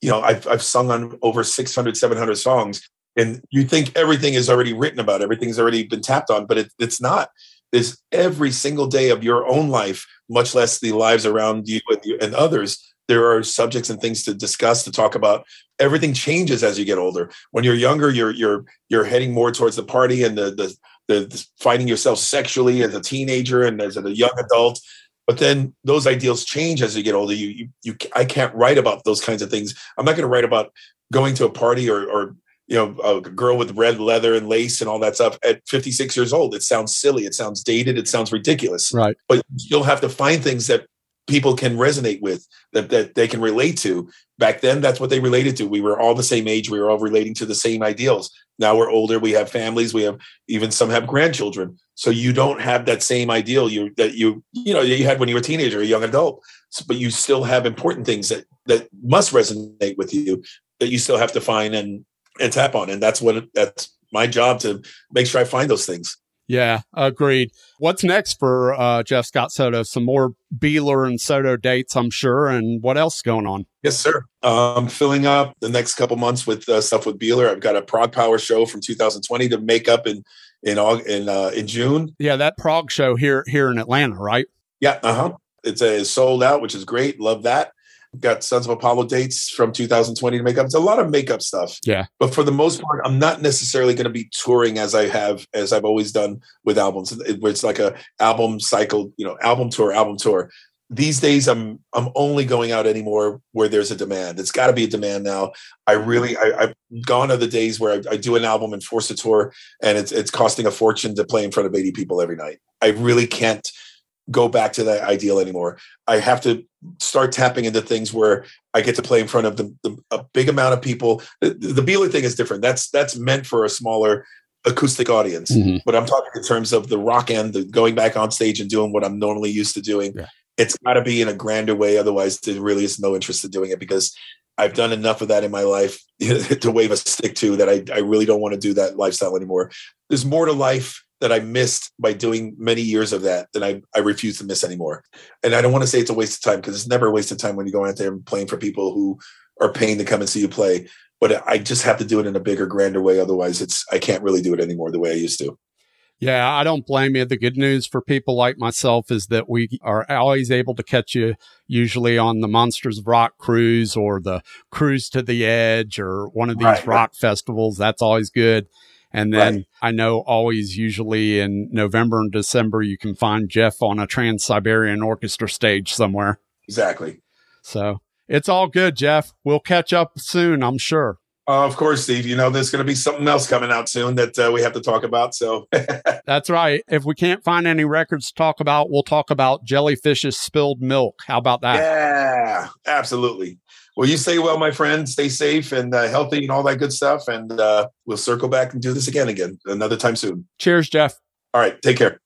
Speaker 4: you know I've I've sung on over 600, 700 songs, and you think everything is already written about, everything's already been tapped on, but it, it's not. There's every single day of your own life, much less the lives around you and, you and others. There are subjects and things to discuss, to talk about. Everything changes as you get older. When you're younger, you're you're you're heading more towards the party and the the, the, the finding yourself sexually as a teenager and as a young adult. But then those ideals change as you get older. You you, you I can't write about those kinds of things. I'm not going to write about going to a party or or you know a girl with red leather and lace and all that stuff at 56 years old. It sounds silly. It sounds dated. It sounds ridiculous
Speaker 2: Right.
Speaker 4: but you'll have to find things that people can resonate with that, that they can relate to. Back then that's what they related to. We were all the same age. We were all relating to the same ideals. Now we're older. We have families. We have even some have grandchildren. So you don't have that same ideal you that you you know you had when you were a teenager a young adult. But you still have important things that that must resonate with you that you still have to find and and tap on. And that's what that's my job to make sure i find those things
Speaker 2: Yeah, agreed. What's next for uh, Jeff Scott Soto? Some more Beeler and Soto dates, I'm sure. And what else going on?
Speaker 4: Yes, sir. Um, filling up the next couple months with uh, stuff with Beeler. I've got a ProgPower show from 2020 to make up in in Aug- in uh, in June.
Speaker 2: Yeah, that Prague show here here in Atlanta, right?
Speaker 4: Yeah, uh huh. It's a it's sold out, which is great. Love that. Got Sons of Apollo dates from 2020 to make up. It's a lot of makeup stuff.
Speaker 2: Yeah.
Speaker 4: But for the most part, I'm not necessarily going to be touring as I have as I've always done with albums, it- where it's like a album cycle, you know, album tour, album tour. These days, I'm I'm only going out anymore where there's a demand. It's got to be a demand now. I really I, I've gone are the days where I, I do an album and force a tour, and it's it's costing a fortune to play in front of 80 people every night. I really can't go back to that ideal anymore. I have to start tapping into things where I get to play in front of the, the a big amount of people. The, the Beeler thing is different. That's that's meant for a smaller acoustic audience.
Speaker 2: Mhm.
Speaker 4: But I'm talking in terms of the rock end, the going back on stage and doing what I'm normally used to doing.
Speaker 2: Yeah.
Speaker 4: It's got to be in a grander way. Otherwise, there really is no interest in doing it because I've done enough of that in my life to wave a stick to that I, I really don't want to do that lifestyle anymore. There's more to life that I missed by doing many years of that than I, I refuse to miss anymore. And I don't want to say it's a waste of time because it's never a waste of time when you're going out there and playing for people who are paying to come and see you play. But I just have to do it in a bigger, grander way. Otherwise, it's I can't really do it anymore the way I used to.
Speaker 2: Yeah, I don't blame you. The good news for people like myself is that we are always able to catch you usually on the Monsters of Rock cruise or the cruise to the edge or one of these
Speaker 4: Right, right.
Speaker 2: rock festivals. That's always good. And then
Speaker 4: Right.
Speaker 2: I know always usually in November and December, you can find Jeff on a Trans Siberian Orchestra stage somewhere.
Speaker 4: Exactly.
Speaker 2: So it's all good, Jeff. We'll catch up soon, I'm sure.
Speaker 4: Uh, of course, Steve. You know, there's going to be something else coming out soon that uh, we have to talk about. So,
Speaker 2: That's right. If we can't find any records to talk about, we'll talk about jellyfish's spilled milk. How about that?
Speaker 4: yeah, absolutely. Well, you stay well, my friend. Stay safe and uh, healthy and all that good stuff. And uh, we'll circle back and do this again, again, another time soon.
Speaker 2: Cheers, Jeff.
Speaker 4: All right. Take care.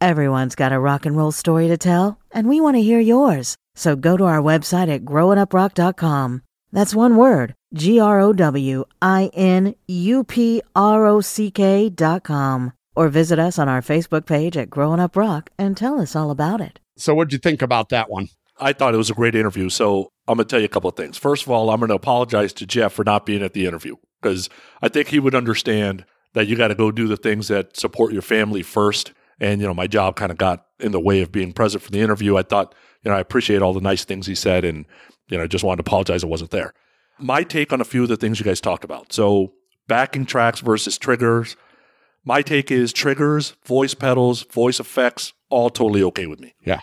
Speaker 5: Everyone's got a rock and roll story to tell, and we want to hear yours. So go to our website at growinuprock.com. That's one word G R O W I N U P R O C K dot com. Or visit us on our Facebook page at Growin' Up Rock and tell us all about it.
Speaker 2: So, what'd you think about that one?
Speaker 3: I thought it was a great interview. So I'm going to tell you a couple of things. First of all, I'm going to apologize to Jeff for not being at the interview because I think he would understand that you got to go do the things that support your family first. And, you know, my job kind of got in the way of being present for the interview. I thought, you know, I appreciate all the nice things he said and, you know, I just wanted to apologize I wasn't there. My take on a few of the things you guys talked about. So backing tracks versus triggers. My take is triggers, voice pedals, voice effects, all totally okay with me.
Speaker 2: Yeah.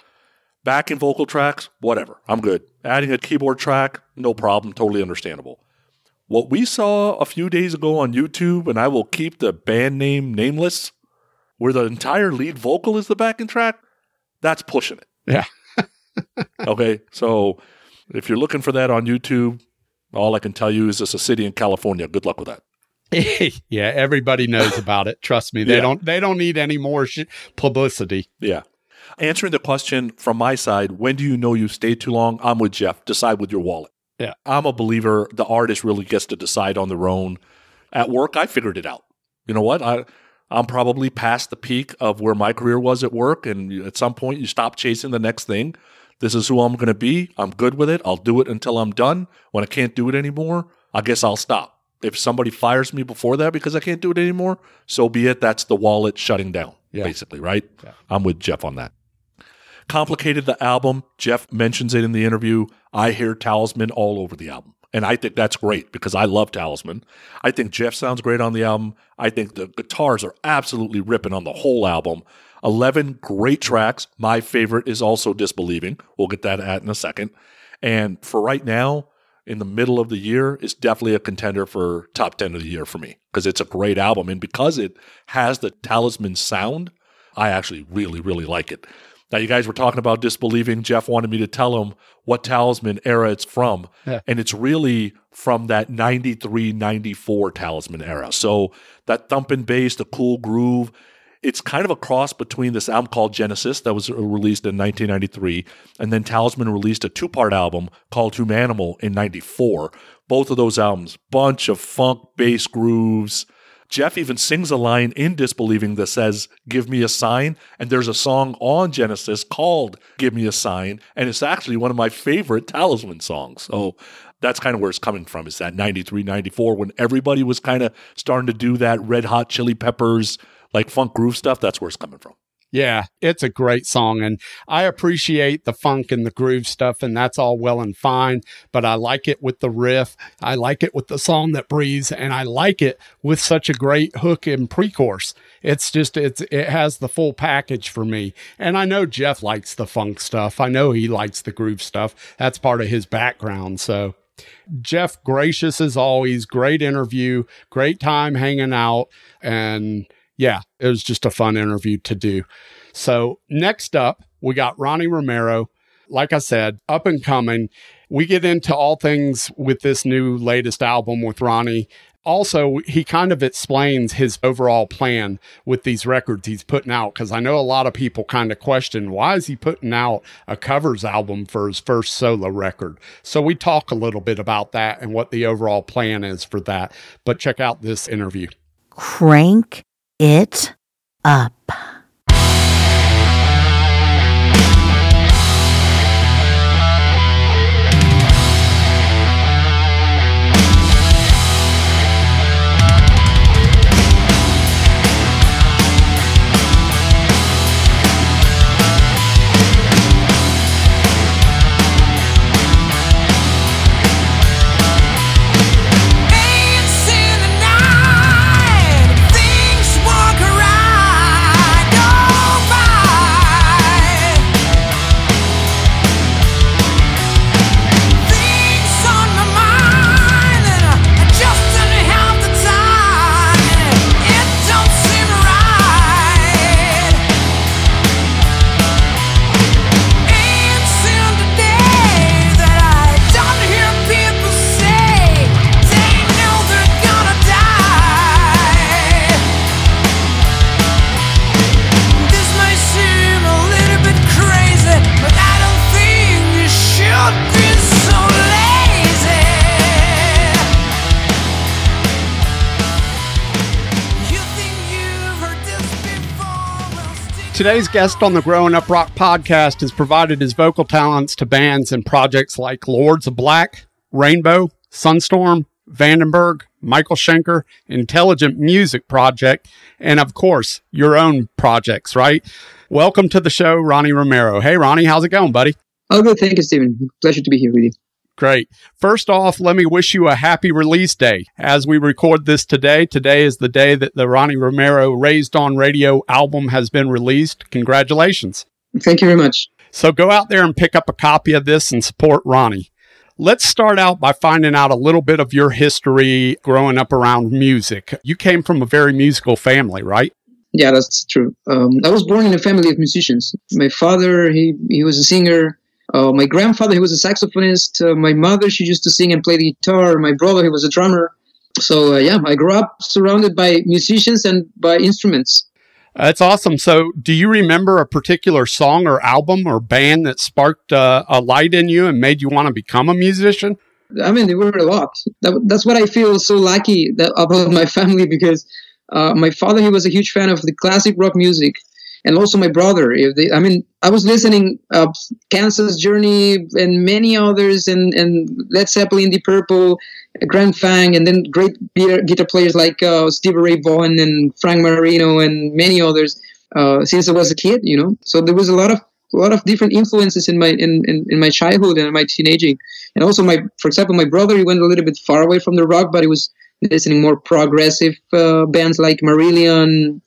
Speaker 3: Backing vocal tracks, whatever. I'm good. Adding a keyboard track, no problem. Totally understandable. What we saw a few days ago on YouTube, and I will keep the band name nameless, where the entire lead vocal is the backing track, that's pushing it.
Speaker 2: Yeah.
Speaker 3: okay. So if you're looking for that on YouTube, all I can tell you is it's a city in California. Good luck with that.
Speaker 2: yeah, everybody knows about it. Trust me. They
Speaker 3: Yeah.
Speaker 2: don't they don't need any more sh- publicity.
Speaker 3: Yeah. Answering the question from my side, when do you know you stayed too long? I'm with Jeff. Decide with your wallet.
Speaker 2: Yeah.
Speaker 3: I'm a believer the artist really gets to decide on their own. At work, I figured it out. You know what? I I'm probably past the peak of where my career was at work, and at some point you stop chasing the next thing. This is who I'm going to be. I'm good with it. I'll do it until I'm done. When I can't do it anymore, I guess I'll stop. If somebody fires me before that because I can't do it anymore, so be it. That's the wallet shutting down,
Speaker 2: Yeah.
Speaker 3: basically, right?
Speaker 2: Yeah.
Speaker 3: I'm with Jeff on that. Complicated the album. Jeff mentions it in the interview. I hear Talisman all over the album. And I think that's great because I love Talisman. I think Jeff sounds great on the album. I think the guitars are absolutely ripping on the whole album. 11 great tracks. My favorite is also Disbelieving. We'll get that at in a second. And for right now, in the middle of the year, it's definitely a contender for top 10 of the year for me because it's a great album. And because it has the Talisman sound, I actually really, really like it. Now, you guys were talking about disbelieving. Jeff wanted me to tell him what Talisman era it's from.
Speaker 2: Yeah.
Speaker 3: And it's really from that 93, 94 Talisman era. So that thumping bass, the cool groove, It's kind of a cross between this album called Genesis that was released in 1993, and then Talisman released a two part album called Humanimal in 94. Both of those albums, bunch of funk bass grooves. Jeff even sings a line in Disbelieving that says, Give me a sign. And there's a song on Genesis called Give Me a Sign. And it's actually one of my favorite Talisman songs. So that's kind of where it's coming from is that 93, 94, when everybody was kind of starting to do that red hot chili peppers, like funk groove stuff. That's where it's coming from.
Speaker 2: Yeah, it's a great song. And I appreciate the funk and the groove stuff, and that's all well and fine. But I like it with the riff. I like it with the song that breathes, and I like it with such a great hook and pre chorus. It's just, it's, it has the full package for me. And I know Jeff likes the funk stuff. I know he likes the groove stuff. That's part of his background. So. Jeff, gracious as always, great interview, great time hanging out, and yeah, it was just a fun interview to do. So, next up, we got Ronnie Romero. Like I said, up and coming. We get into all things with this new latest album with Ronnie. Also, he kind of explains his overall plan with these records he's putting out because I know a lot of people kind of question why is he putting out a covers album for his first solo record. So we talk a little bit about that and what the overall plan is for that. But check out this interview.
Speaker 5: Crank it up.
Speaker 2: Today's guest on the Growin' Up Rock podcast has provided his vocal talents to bands and projects like Lords of Black, Rainbow, Sunstorm, Vandenberg, Michael Schenker, Intelligent Music Project, and of course, your own projects, right? Welcome to the show, Ronnie Romero. Hey, Ronnie, how's it going, buddy?
Speaker 6: Oh, good. Thank you, Stephen. Pleasure to be here with you.
Speaker 2: Great. First off, let me wish you a happy release day. As we record this today, today is the day that the Ronnie Romero Raised on Radio album has been released. Congratulations.
Speaker 6: Thank you very much.
Speaker 2: So go out there and pick up a copy of this and support Ronnie. Let's start out by finding out a little bit of your history growing up around music. You came from a very musical family, right?
Speaker 6: Yeah, that's true. Um, I was born in a family of musicians. My father, he he was a singer. Uh, my grandfather, he was a saxophonist. Uh, my mother, she used to sing and play the guitar. My brother, he was a drummer. So uh, yeah, I grew up surrounded by musicians and by instruments.
Speaker 2: That's awesome. So, do you remember a particular song or album or band that sparked uh, a light in you and made you want to become a musician?
Speaker 6: I mean, there were a lot. That, that's what I feel so lucky that, about my family because uh, my father he was a huge fan of the classic rock music, and also my brother. If they, I mean, I was listening uh, Kansas Journey and many others, and and Led Zeppelin, Deep Purple, Grand Funk, and then great guitar, players like uh, Stevie Ray Vaughan and Frank Marino and many others. Uh, since I was a kid, you know, so there was a lot of a lot of different influences in my in, in, in my childhood and my teenaging and also my for example my brother he went a little bit far away from the rock but he was listening more progressive uh, bands like marillion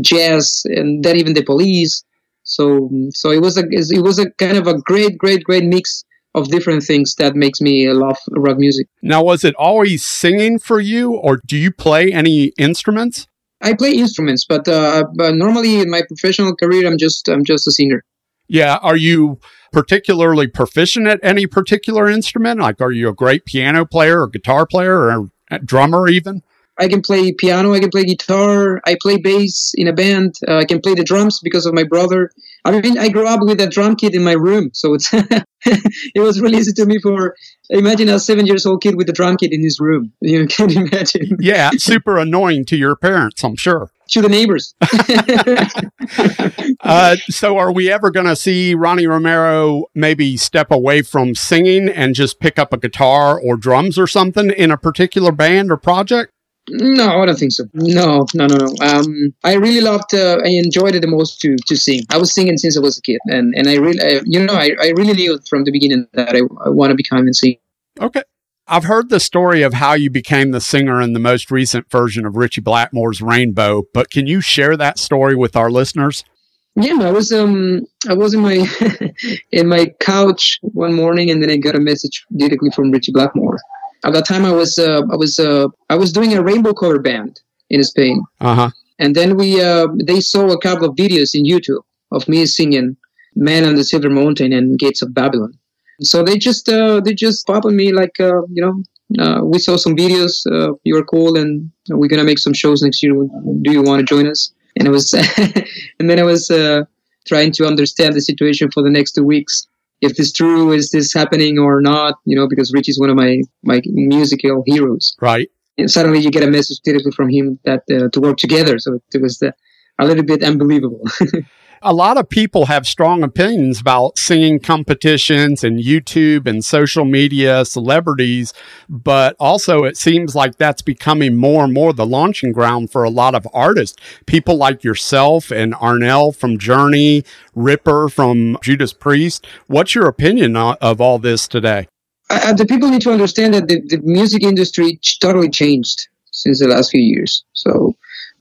Speaker 6: jazz and then even the police so so it was a it was a kind of a great great great mix of different things that makes me love rock music
Speaker 2: Now, was it always singing for you, or do you play any instruments?
Speaker 6: i play instruments but uh, but normally in my professional career i'm just i'm just a singer
Speaker 2: Yeah. Are you particularly proficient at any particular instrument? Like, are you a great piano player or guitar player or a drummer even?
Speaker 6: I can play piano, I can play guitar, I play bass in a band, uh, I can play the drums because of my brother. I mean, I grew up with a drum kit in my room, so it's it was really easy to me for imagine a seven years old kid with a drum kit in his room. You can imagine
Speaker 2: Yeah, super annoying to your parents, I'm sure.
Speaker 6: to the neighbors.
Speaker 2: Uh, so, are we ever going to see Ronnie Romero maybe step away from singing and just pick up a guitar or drums or something in a particular band or project?
Speaker 6: No, I don't think so. No, no, no, no. Um, I really loved. Uh, I enjoyed it the most to to sing. I was singing since I was a kid, and and I really, I, you know, I, I really knew from the beginning that I, I want to become a singer.
Speaker 2: Okay. I've heard the story of how you became the singer in the most recent version of Ritchie Blackmore's Rainbow, but can you share that story with our listeners?
Speaker 6: Yeah, I was um I was in my in my couch one morning, and then I got a message directly from Ritchie Blackmore. At that time, I was uh, I was uh, I was doing a rainbow cover band in Spain,
Speaker 2: Uh huh.
Speaker 6: and then we uh, they saw a couple of videos in YouTube of me singing "Man on the Silver Mountain" and "Gates of Babylon." So they just uh, they just pop on me like uh, you know uh, we saw some videos. Uh, you are cool, and we're gonna make some shows next year. Do you want to join us? And it was, and then I was uh, trying to understand the situation for the next two weeks. If this true, is this happening or not? You know, because Ritchie's one of my my musical heroes.
Speaker 2: Right.
Speaker 6: And suddenly you get a message directly from him that uh, to work together. So it was uh, a little bit unbelievable.
Speaker 2: A lot of people have strong opinions about singing competitions and YouTube and social media celebrities, but also it seems like that's becoming more and more the launching ground for a lot of artists. People like yourself and Arnel from Journey, Ripper from Judas Priest. What's your opinion of all this today?
Speaker 6: uh, the people need to understand that the, the music industry totally changed since the last few years. So,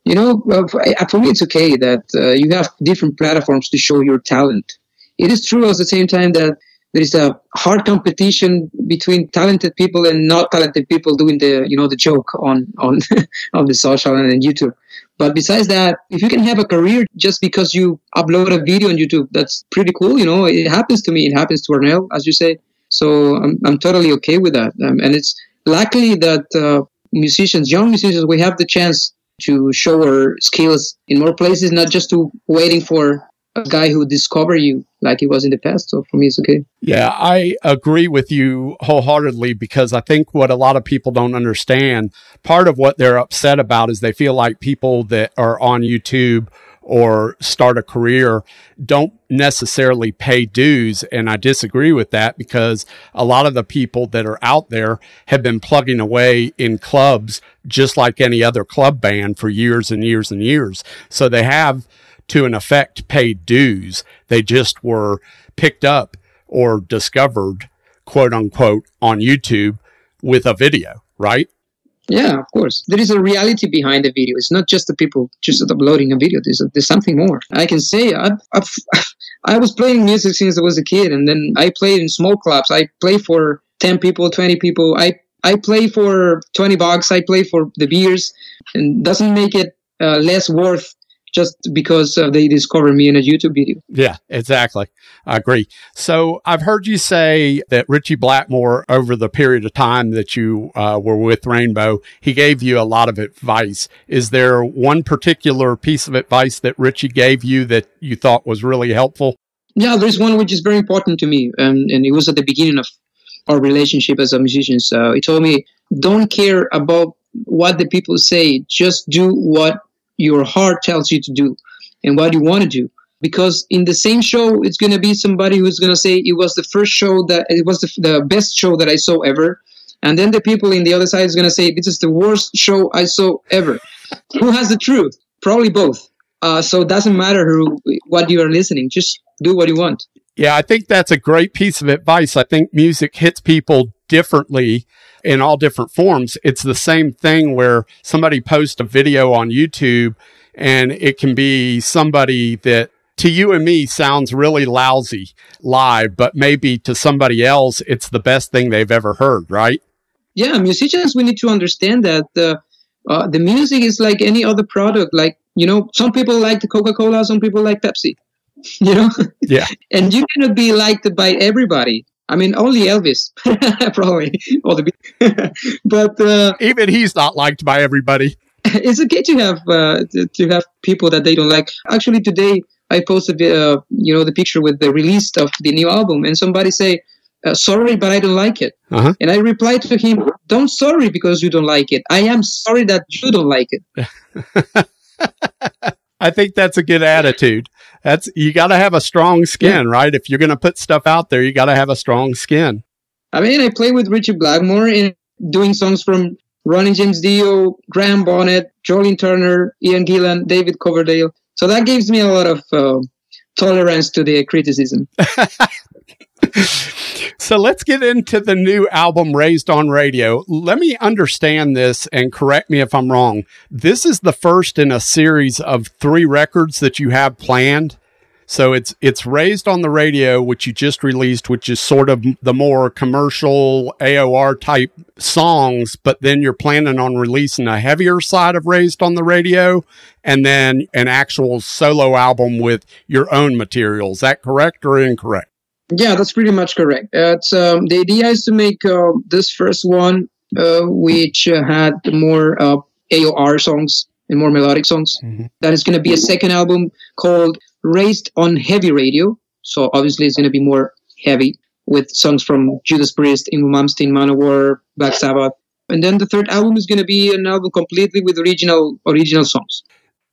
Speaker 6: you know, uh, for, me, it's okay that uh, you have different platforms to show your talent. It is true at the same time that there is a hard competition between talented people and not talented people doing the, you know, the joke on on on the social and on YouTube. But besides that, if you can have a career just because you upload a video on YouTube, that's pretty cool. You know, it happens to me. It happens to Arnel, as you say. So I'm, I'm totally okay with that. Um, and it's luckily that uh, musicians, young musicians, we have the chance to show our skills in more places, not just to waiting for a guy who discover you like he was in the past. So for me, it's okay.
Speaker 2: Yeah, I agree with you wholeheartedly because I think what a lot of people don't understand, part of what they're upset about is they feel like people that are on YouTube or start a career don't necessarily pay dues. And I disagree with that because a lot of the people that are out there have been plugging away in clubs just like any other club band for years and years and years. So they have to an effect paid dues. They just were picked up or discovered, quote unquote, on YouTube with a video, right?
Speaker 6: Yeah, of course. There is a reality behind the video. It's not just the people just uploading a video. There's, there's something more. I can say I've, I've, I was playing music since I was a kid, and then I played in small clubs. I play for 10 people, 20 people. I, I play for 20 bucks. I play for the beers, and doesn't make it uh, less worth just because uh, they discovered me in a YouTube video.
Speaker 2: Yeah, exactly. I agree. So I've heard you say that Ritchie Blackmore, over the period of time that you uh, were with Rainbow, he gave you a lot of advice. Is there one particular piece of advice that Ritchie gave you that you thought was really helpful?
Speaker 6: Yeah, there's one which is very important to me, and, and it was at the beginning of our relationship as a musician. So he told me, don't care about what the people say, just do what your heart tells you to do and what you want to do. Because in the same show, it's going to be somebody who's going to say it was the first show that it was the, the best show that I saw ever. And then the people in the other side is going to say this is the worst show I saw ever. who has the truth? Probably both. Uh, so it doesn't matter who, what you are listening. Just do what you want.
Speaker 2: Yeah, I think that's a great piece of advice. I think music hits people differently in all different forms. It's the same thing where somebody posts a video on YouTube and it can be somebody that to you and me sounds really lousy live, but maybe to somebody else, it's the best thing they've ever heard, right?
Speaker 6: Yeah, musicians, we need to understand that the, uh, the music is like any other product. Like, you know, some people like the Coca Cola, some people like Pepsi, you know?
Speaker 2: Yeah.
Speaker 6: and you cannot be liked by everybody. I mean, only Elvis, probably, or the, but uh,
Speaker 2: Even he's not liked by everybody.
Speaker 6: it's okay to have uh, to, have people that they don't like. Actually, today I posted uh, you know the picture with the release of the new album, and somebody say, uh, "Sorry, but I don't like it."
Speaker 2: Uh-huh.
Speaker 6: And I replied to him, "Don't sorry because you don't like it. I am sorry that you don't like it."
Speaker 2: I think that's a good attitude. That's you got to have a strong skin, right? If you're going to put stuff out there, you got to have a strong skin.
Speaker 6: I mean, I play with Ritchie Blackmore and doing songs from Ronnie James Dio, Graham Bonnet, Joe Lynn Turner, Ian Gillan, David Coverdale. So that gives me a lot of uh, tolerance to the criticism.
Speaker 2: So let's get into the new album, Raised on Radio. Let me understand this and correct me if I'm wrong. This is the first in a series of three records that you have planned. So it's it's Raised on the Radio, which you just released, which is sort of the more commercial AOR type songs, but then you're planning on releasing a heavier side of Raised on the Radio and then an actual solo album with your own material. Is that correct or incorrect?
Speaker 6: Yeah, that's pretty much correct. Um, the idea is to make uh, this first one, uh, which uh, had more uh, AOR songs and more melodic songs.
Speaker 2: Mhm.
Speaker 6: That is going to be a second album called Raised on Heavy Radio. So obviously, it's going to be more heavy with songs from Judas Priest, Yngwie Malmsteen, Manowar, Black Sabbath. And then the third album is going to be an album completely with original original songs.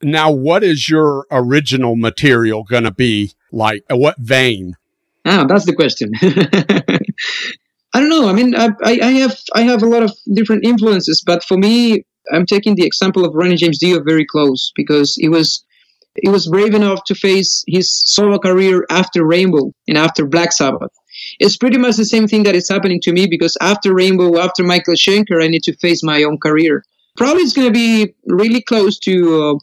Speaker 2: Now, what is your original material going to be like? What vein?
Speaker 6: Ah, that's the question. I don't know. I mean, I, I, have I have a lot of different influences, but for me, I'm taking the example of Ronnie James Dio very close because he was he was brave enough to face his solo career after Rainbow and after Black Sabbath. It's pretty much the same thing that is happening to me because after Rainbow, after Michael Schenker, I need to face my own career. Probably it's going to be really close to uh,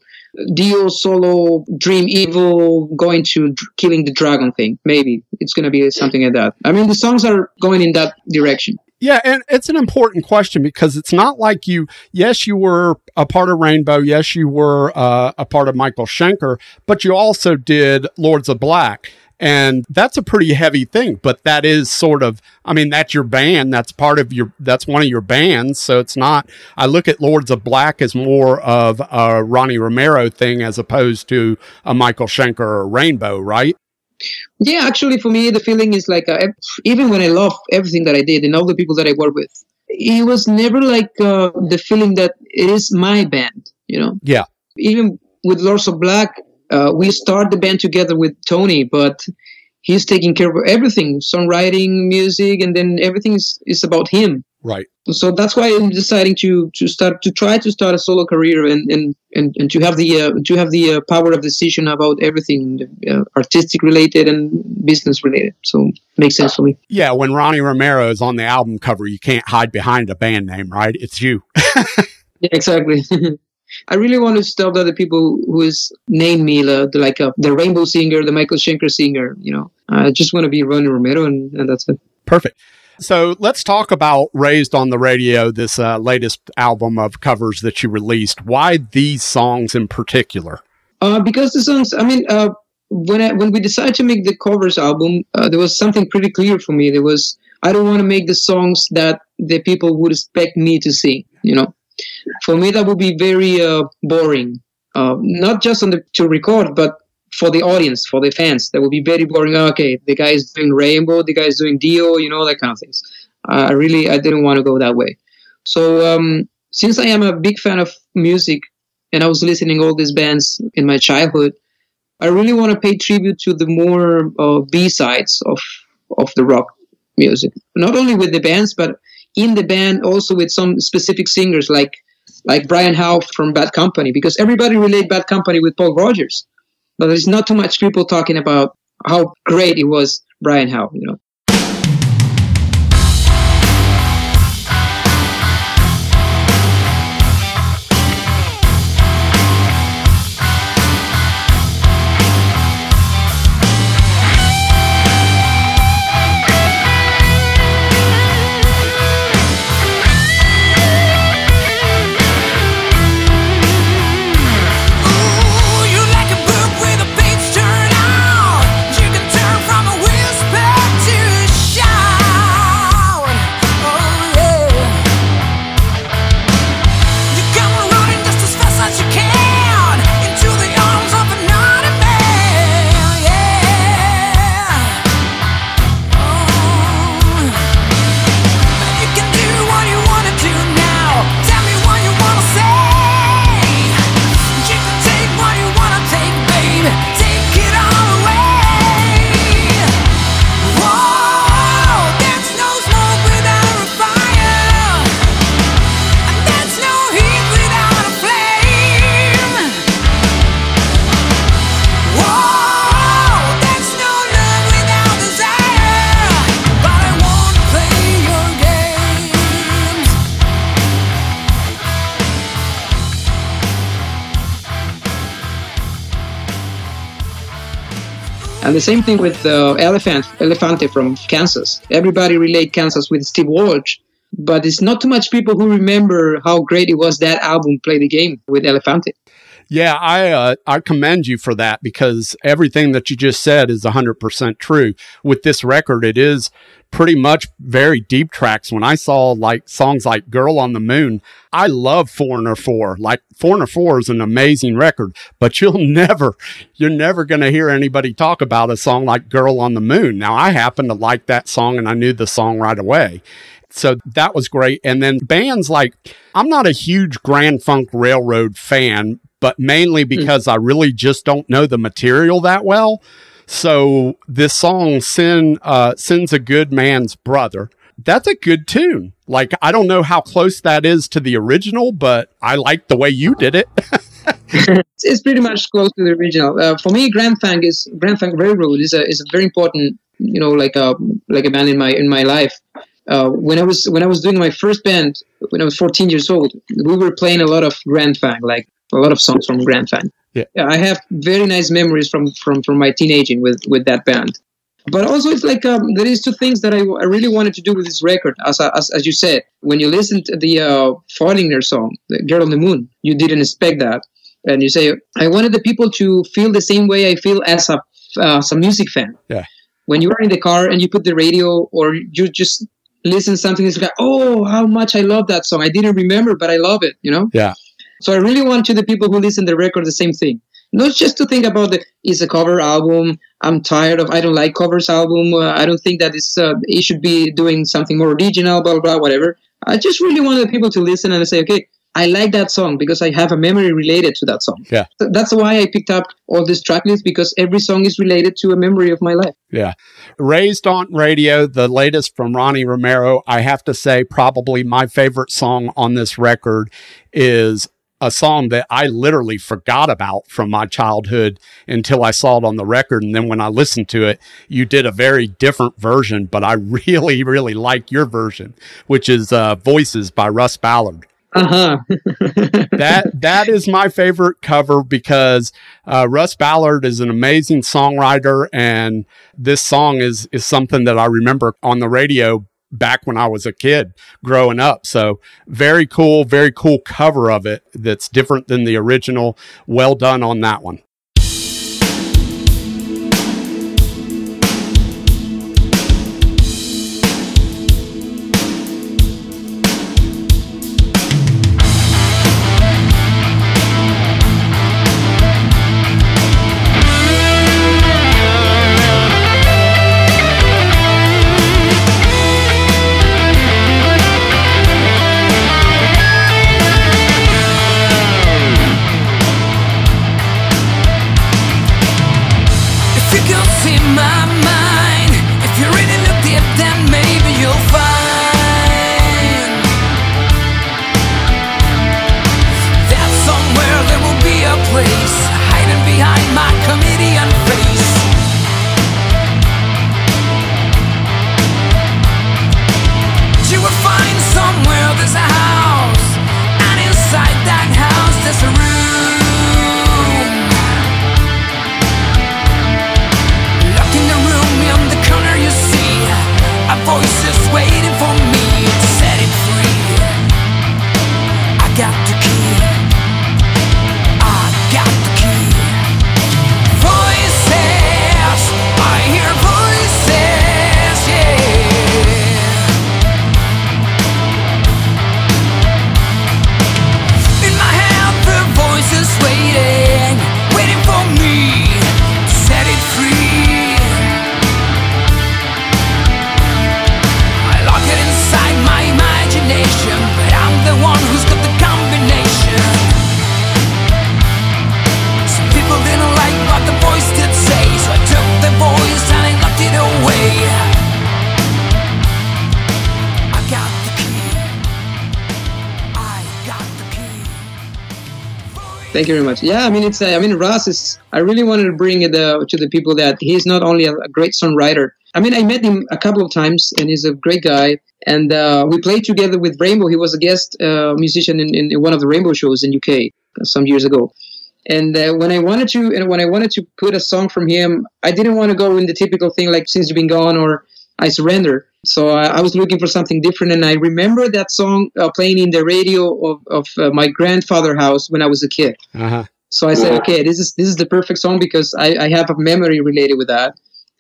Speaker 6: Dio solo Dream Evil going to killing the dragon thing. Maybe it's going to be something like that. I mean, the songs are going in that direction.
Speaker 2: Yeah, and it's an important question because it's not like you, yes, you were a part of Rainbow. Yes, you were uh, a part of Michael Schenker, but you also did Lords of Black. And that's a pretty heavy thing, but that is sort of, I mean, that's your band. That's part of your, that's one of your bands. So it's not, I look at Lords of Black as more of a Ronnie Romero thing as opposed to a Michael Schenker or Rainbow, right?
Speaker 6: Yeah, actually, for me, the feeling is like uh, even when I love everything that I did and all the people that I work with, it was never like uh, the feeling that it is my band. You know,
Speaker 2: Yeah.
Speaker 6: even with Lords of Black, uh, we start the band together with Tony, but he's taking care of everything, songwriting, music, and then everything is, is about him.
Speaker 2: Right.
Speaker 6: So that's why I'm deciding to to start to try to start a solo career and and, and, and to have the uh, to have the uh, power of decision about everything uh, artistic related and business related. So makes sense for me.
Speaker 2: Yeah. When Ronnie Romero is on the album cover, you can't hide behind a band name, right? It's you.
Speaker 6: Yeah, exactly. I really want to stop the people who is name me the, the like uh, the Rainbow singer, the Michael Schenker singer. You know, I just want to be Ronnie Romero, and, and that's it.
Speaker 2: Perfect. So let's talk about Raised on the Radio, this uh, latest album of covers that you released. Why these songs in particular?
Speaker 6: Uh, because the songs, I mean, uh, when I, when we decided to make the covers album, uh, there was something pretty clear for me. There was I don't want to make the songs that the people would expect me to sing. You know, for me that would be very uh, boring. Uh, not just on the to record, but for the audience, for the fans, that would be very boring. Okay, the guy is doing Rainbow, the guy is doing Dio, you know, that kind of things. I really I didn't want to go that way. So um, since I am a big fan of music and I was listening all these bands in my childhood, I really want to pay tribute to the more uh, B sides of of the rock music. Not only with the bands, but in the band also with some specific singers like like Brian Howe from Bad Company, because everybody relate Bad Company with Paul Rodgers, but there's not too much people talking about how great it was Brian Howe. You know. And the same thing with uh, Elephant, Elefante from Kansas. Everybody relate Kansas with Steve Walsh, but it's not too much people who remember how great it was that album, Play the Game, with Elefante.
Speaker 2: Yeah, I uh, I commend you for that because everything that you just said is 100% true. With this record, it is pretty much very deep tracks. When I saw like songs like Girl on the Moon, I love Foreigner 4. Like Foreigner 4 is an amazing record, but you'll never, you're never going to hear anybody talk about a song like Girl on the Moon. Now, I happen to like that song and I knew the song right away. So that was great. And then bands like, I'm not a huge Grand Funk Railroad fan, but mainly because I really just don't know the material that well. So this song, Sin, uh, Sin's a Good Man's Brother, that's a good tune. Like, I don't know how close that is to the original, but I like the way you did it.
Speaker 6: It's- it's pretty much close to the original. Uh, for me, Grand Funk is Grand Funk Railroad is a is a very important, you know, like a like a band in my in my life. Uh, when I was when I was doing my first band when I was 14 years old, we were playing a lot of Grand Funk, like a lot of songs from Grand Funk.
Speaker 2: Yeah.
Speaker 6: I have very nice memories from from from my teenaging with with that band. But also, it's like um, there is two things that I, I really wanted to do with this record. As, as, as you said, when you listen to the uh, Foreigner song, the "Girl on the Moon," you didn't expect that, and you say, "I wanted the people to feel the same way I feel as a uh, as a music fan."
Speaker 2: Yeah.
Speaker 6: When you are in the car and you put the radio, or you just listen to something, it's like, "Oh, how much I love that song! I didn't remember, but I love it." You know.
Speaker 2: Yeah.
Speaker 6: So I really want to the people who listen to the record the same thing. Not just to think about the it's a cover album. I'm tired of I don't like covers album. Uh, I don't think that it's uh, it should be doing something more original. Blah blah blah. Whatever. I just really want the people to listen and say, okay, I like that song because I have a memory related to that song.
Speaker 2: Yeah.
Speaker 6: So that's why I picked up all these track lists because every song is related to a memory of my life.
Speaker 2: Yeah. Raised on Radio, the latest from Ronnie Romero. I have to say, probably my favorite song on this record is a song that I literally forgot about from my childhood until I saw it on the record. And then when I listened to it, you did a very different version, but I really, really like your version, which is uh, Voices by Russ Ballard
Speaker 6: Uh huh.
Speaker 2: that that is my favorite cover because uh, Russ Ballard is an amazing songwriter, and this song is is something that I remember on the radio back when I was a kid growing up. So very cool, very cool cover of it. That's different than the original. Well done on that one.
Speaker 6: Thank you very much. Yeah, I mean, it's. Uh, I mean, Ross is. I really wanted to bring it uh, to the people that he's not only a, great songwriter. I mean, I met him a couple of times, and he's a great guy. And uh, we played together with Rainbow. He was a guest uh, musician in, in one of the Rainbow shows in UK some years ago. And uh, when I wanted to, and when I wanted to put a song from him, I didn't want to go in the typical thing like "Since You've Been Gone" or "I Surrender." So I, I was looking for something different, and I remember that song uh, playing in the radio of, of uh, my grandfather house when I was a kid.
Speaker 2: Uh-huh.
Speaker 6: So I said, okay, this is this is the perfect song because I, I have a memory related with that,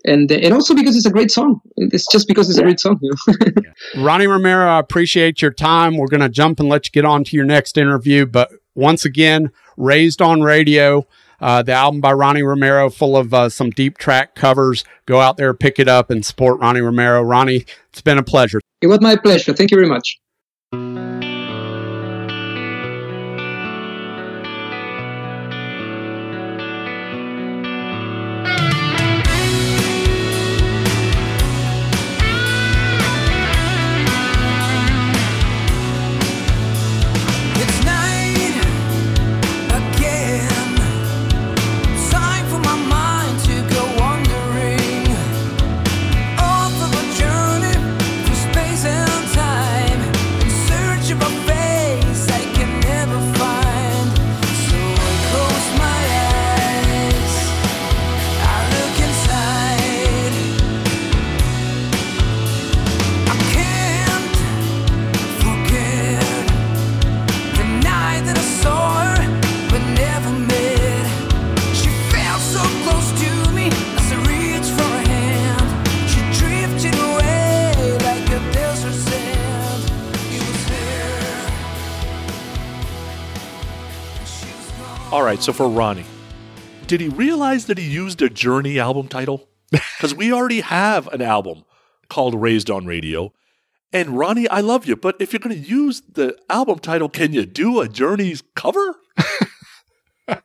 Speaker 6: and and also because it's a great song. It's just because it's a great song. You know?
Speaker 2: Ronnie Romero, I appreciate your time. We're going to jump and let you get on to your next interview. But once again, Raised on Radio, uh, the album by Ronnie Romero, full of uh, some deep track covers. Go out there, pick it up, and support Ronnie Romero. Ronnie, it's been a pleasure.
Speaker 6: it was my pleasure. Thank you very much.
Speaker 7: So for
Speaker 3: Ronnie, did he realize that he used a Journey album title? Because we already have an album called Raised on Radio. And Ronnie, I love you, but if you're going to use the album title, can you do a Journey's cover?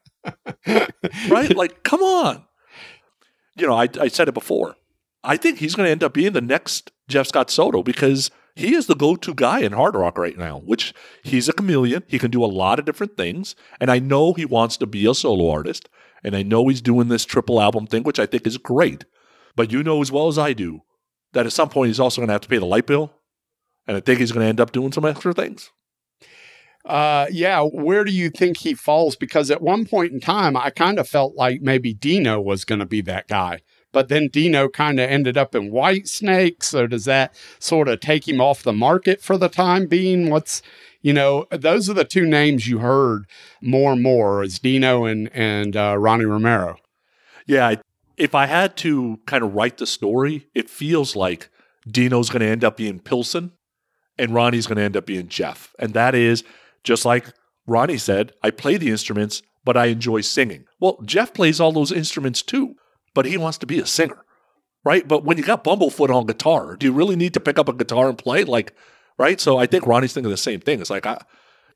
Speaker 3: right? Like, come on. You know, I, I said it before. I think he's going to end up being the next Jeff Scott Soto because he is the go-to guy in hard rock right now. Which he's a chameleon. He can do a lot of different things, and I know he wants to be a solo artist, and I know he's doing this triple album thing, which I think is great. But you know as well as I do that at some point he's also going to have to pay the light bill, and I think he's going to end up doing some extra things.
Speaker 2: Uh, yeah. Where do you think he falls? Because at one point in time, I kind of felt like maybe Dino was going to be that guy. But then Dino kind of ended up in Whitesnake. So does that sort of take him off the market for the time being? What's, you know, those are the two names you heard more and more is Dino and, and uh, Ronnie Romero.
Speaker 3: Yeah, if I had to kind of write the story, it feels like Dino's going to end up being Pilsen and Ronnie's going to end up being Jeff. And that is just like Ronnie said, I play the instruments, but I enjoy singing. Well, Jeff plays all those instruments too, but he wants to be a singer, right? But when you got Bumblefoot on guitar, do you really need to pick up a guitar and play? Like, right? So I think Ronnie's thinking the same thing. It's like, I,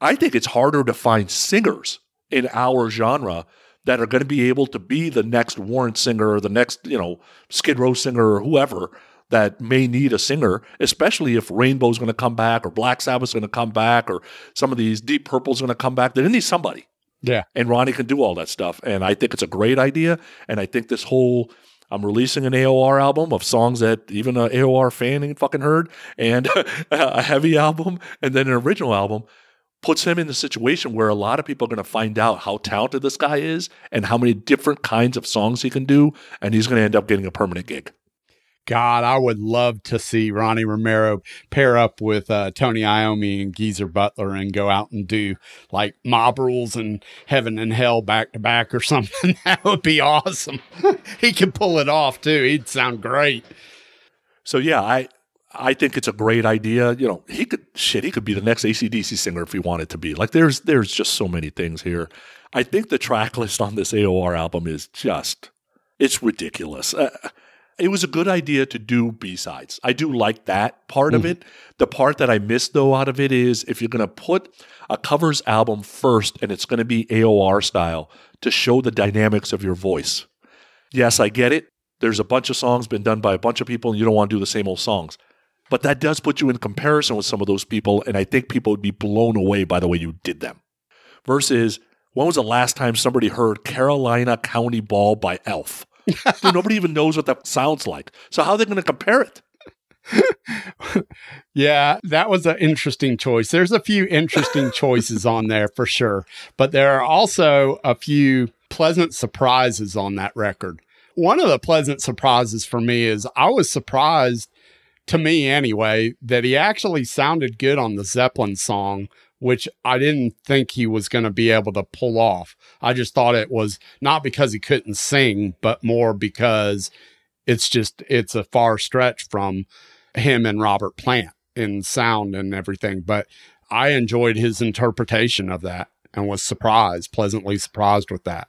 Speaker 3: I think it's harder to find singers in our genre that are going to be able to be the next Warrant singer or the next, you know, Skid Row singer or whoever that may need a singer, especially if Rainbow's going to come back or Black Sabbath's going to come back or some of these Deep Purple's going to come back. They need somebody.
Speaker 2: Yeah.
Speaker 3: And Ronnie can do all that stuff. And I think it's a great idea. And I think this whole I'm releasing an AOR album of songs that even an AOR fan ain't fucking heard, and a heavy album, and then an original album puts him in the situation where a lot of people are going to find out how talented this guy is and how many different kinds of songs he can do, and he's going to end up getting a permanent gig.
Speaker 2: God, I would love to see Ronnie Romero pair up with uh, Tony Iommi and Geezer Butler and go out and do like Mob Rules and Heaven and Hell back to back or something. that would be awesome. he could pull it off too. He'd sound great.
Speaker 3: So yeah, I I think it's a great idea. You know, he could shit. He could be the next ACDC singer if he wanted to be. Like there's there's just so many things here. I think the track list on this AOR album is just it's ridiculous. Uh, it was a good idea to do B sides. I do like that part of mm. it. The part that I miss though out of it is if you're going to put a covers album first and it's going to be AOR style to show the dynamics of your voice. Yes, I get it. There's a bunch of songs been done by a bunch of people and you don't want to do the same old songs. But that does put you in comparison with some of those people and I think people would be blown away by the way you did them. Versus when was the last time somebody heard Carolina County Ball by Elf? Dude, nobody even knows what that sounds like. So how are they going to compare it?
Speaker 2: Yeah, that was an interesting choice. There's a few interesting choices on there for sure, but there are also a few pleasant surprises on that record. One of the pleasant surprises for me is I was surprised, to me anyway, that he actually sounded good on the Zeppelin song, which I didn't think he was going to be able to pull off. I just thought it was not because he couldn't sing, but more because it's just, it's a far stretch from him and Robert Plant in sound and everything. But I enjoyed his interpretation of that and was surprised, pleasantly surprised with that.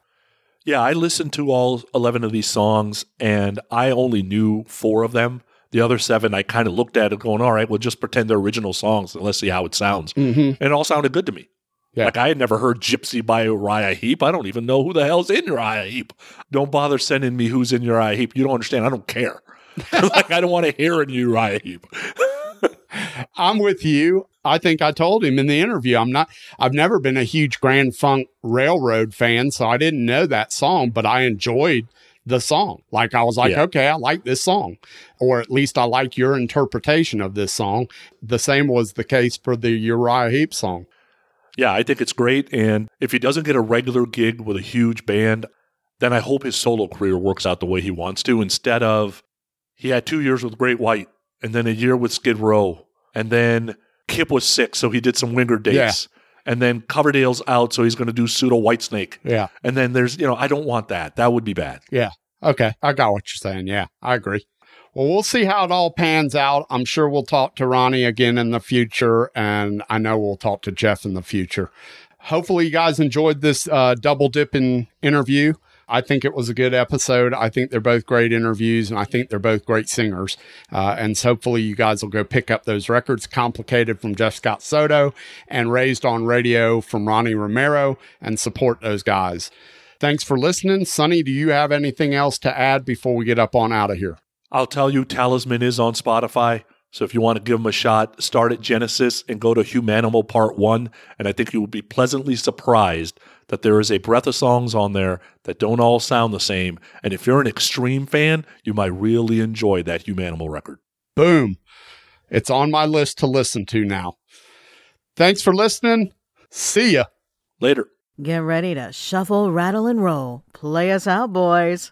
Speaker 3: Yeah, I listened to all 11 of these songs and I only knew four of them. The other seven, I kind of looked at it going, all right, well, just pretend they're original songs and let's see how it sounds.
Speaker 2: Mm-hmm.
Speaker 3: And it all sounded good to me.
Speaker 2: Yeah.
Speaker 3: Like I had never heard Gypsy by Uriah Heep. I don't even know who the hell's in Uriah Heep. Don't bother sending me who's in Uriah Heep. You don't understand. I don't care. like I don't want to hear a Uriah Heep.
Speaker 2: I'm with you. I think I told him in the interview. I'm not, I've never been a huge Grand Funk Railroad fan, so I didn't know that song, but I enjoyed the song. Like I was like,
Speaker 3: Yeah.
Speaker 2: okay, I like this song, or at least I like your interpretation of this song. The same was the case for the Uriah Heep song.
Speaker 3: Yeah, I think it's great. And if he doesn't get a regular gig with a huge band, then I hope his solo career works out the way he wants to instead of he had two years with Great White and then a year with Skid Row. And then Kip was sick, so he did some Winger dates. And then Coverdale's out, so he's going to do pseudo Whitesnake.
Speaker 2: Yeah.
Speaker 3: And then there's, you know, I don't want that. That would be bad.
Speaker 2: Yeah. Okay. I got what you're saying. Yeah, I agree. Well, we'll see how it all pans out. I'm sure we'll talk to Ronnie again in the future, and I know we'll talk to Jeff in the future. Hopefully, you guys enjoyed this uh, double dipping interview. I think it was a good episode. I think they're both great interviews, and I think they're both great singers. Uh, and so hopefully, you guys will go pick up those records Complicated from Jeff Scott Soto and Raised on Radio from Ronnie Romero and support those guys. Thanks for listening. Sonny, do you have anything else to add before we get up on out of here?
Speaker 3: I'll tell you, Talisman is on Spotify. So if you want to give them a shot, start at Genesis and go to Humanimal Part 1. And I think you will be pleasantly surprised that there is a breadth of songs on there that don't all sound the same. And if you're an extreme fan, you might really enjoy that Humanimal record.
Speaker 2: Boom. It's on my list to listen to now. Thanks for listening. See ya.
Speaker 3: Later.
Speaker 5: Get ready to shuffle, rattle, and roll. Play us out, boys.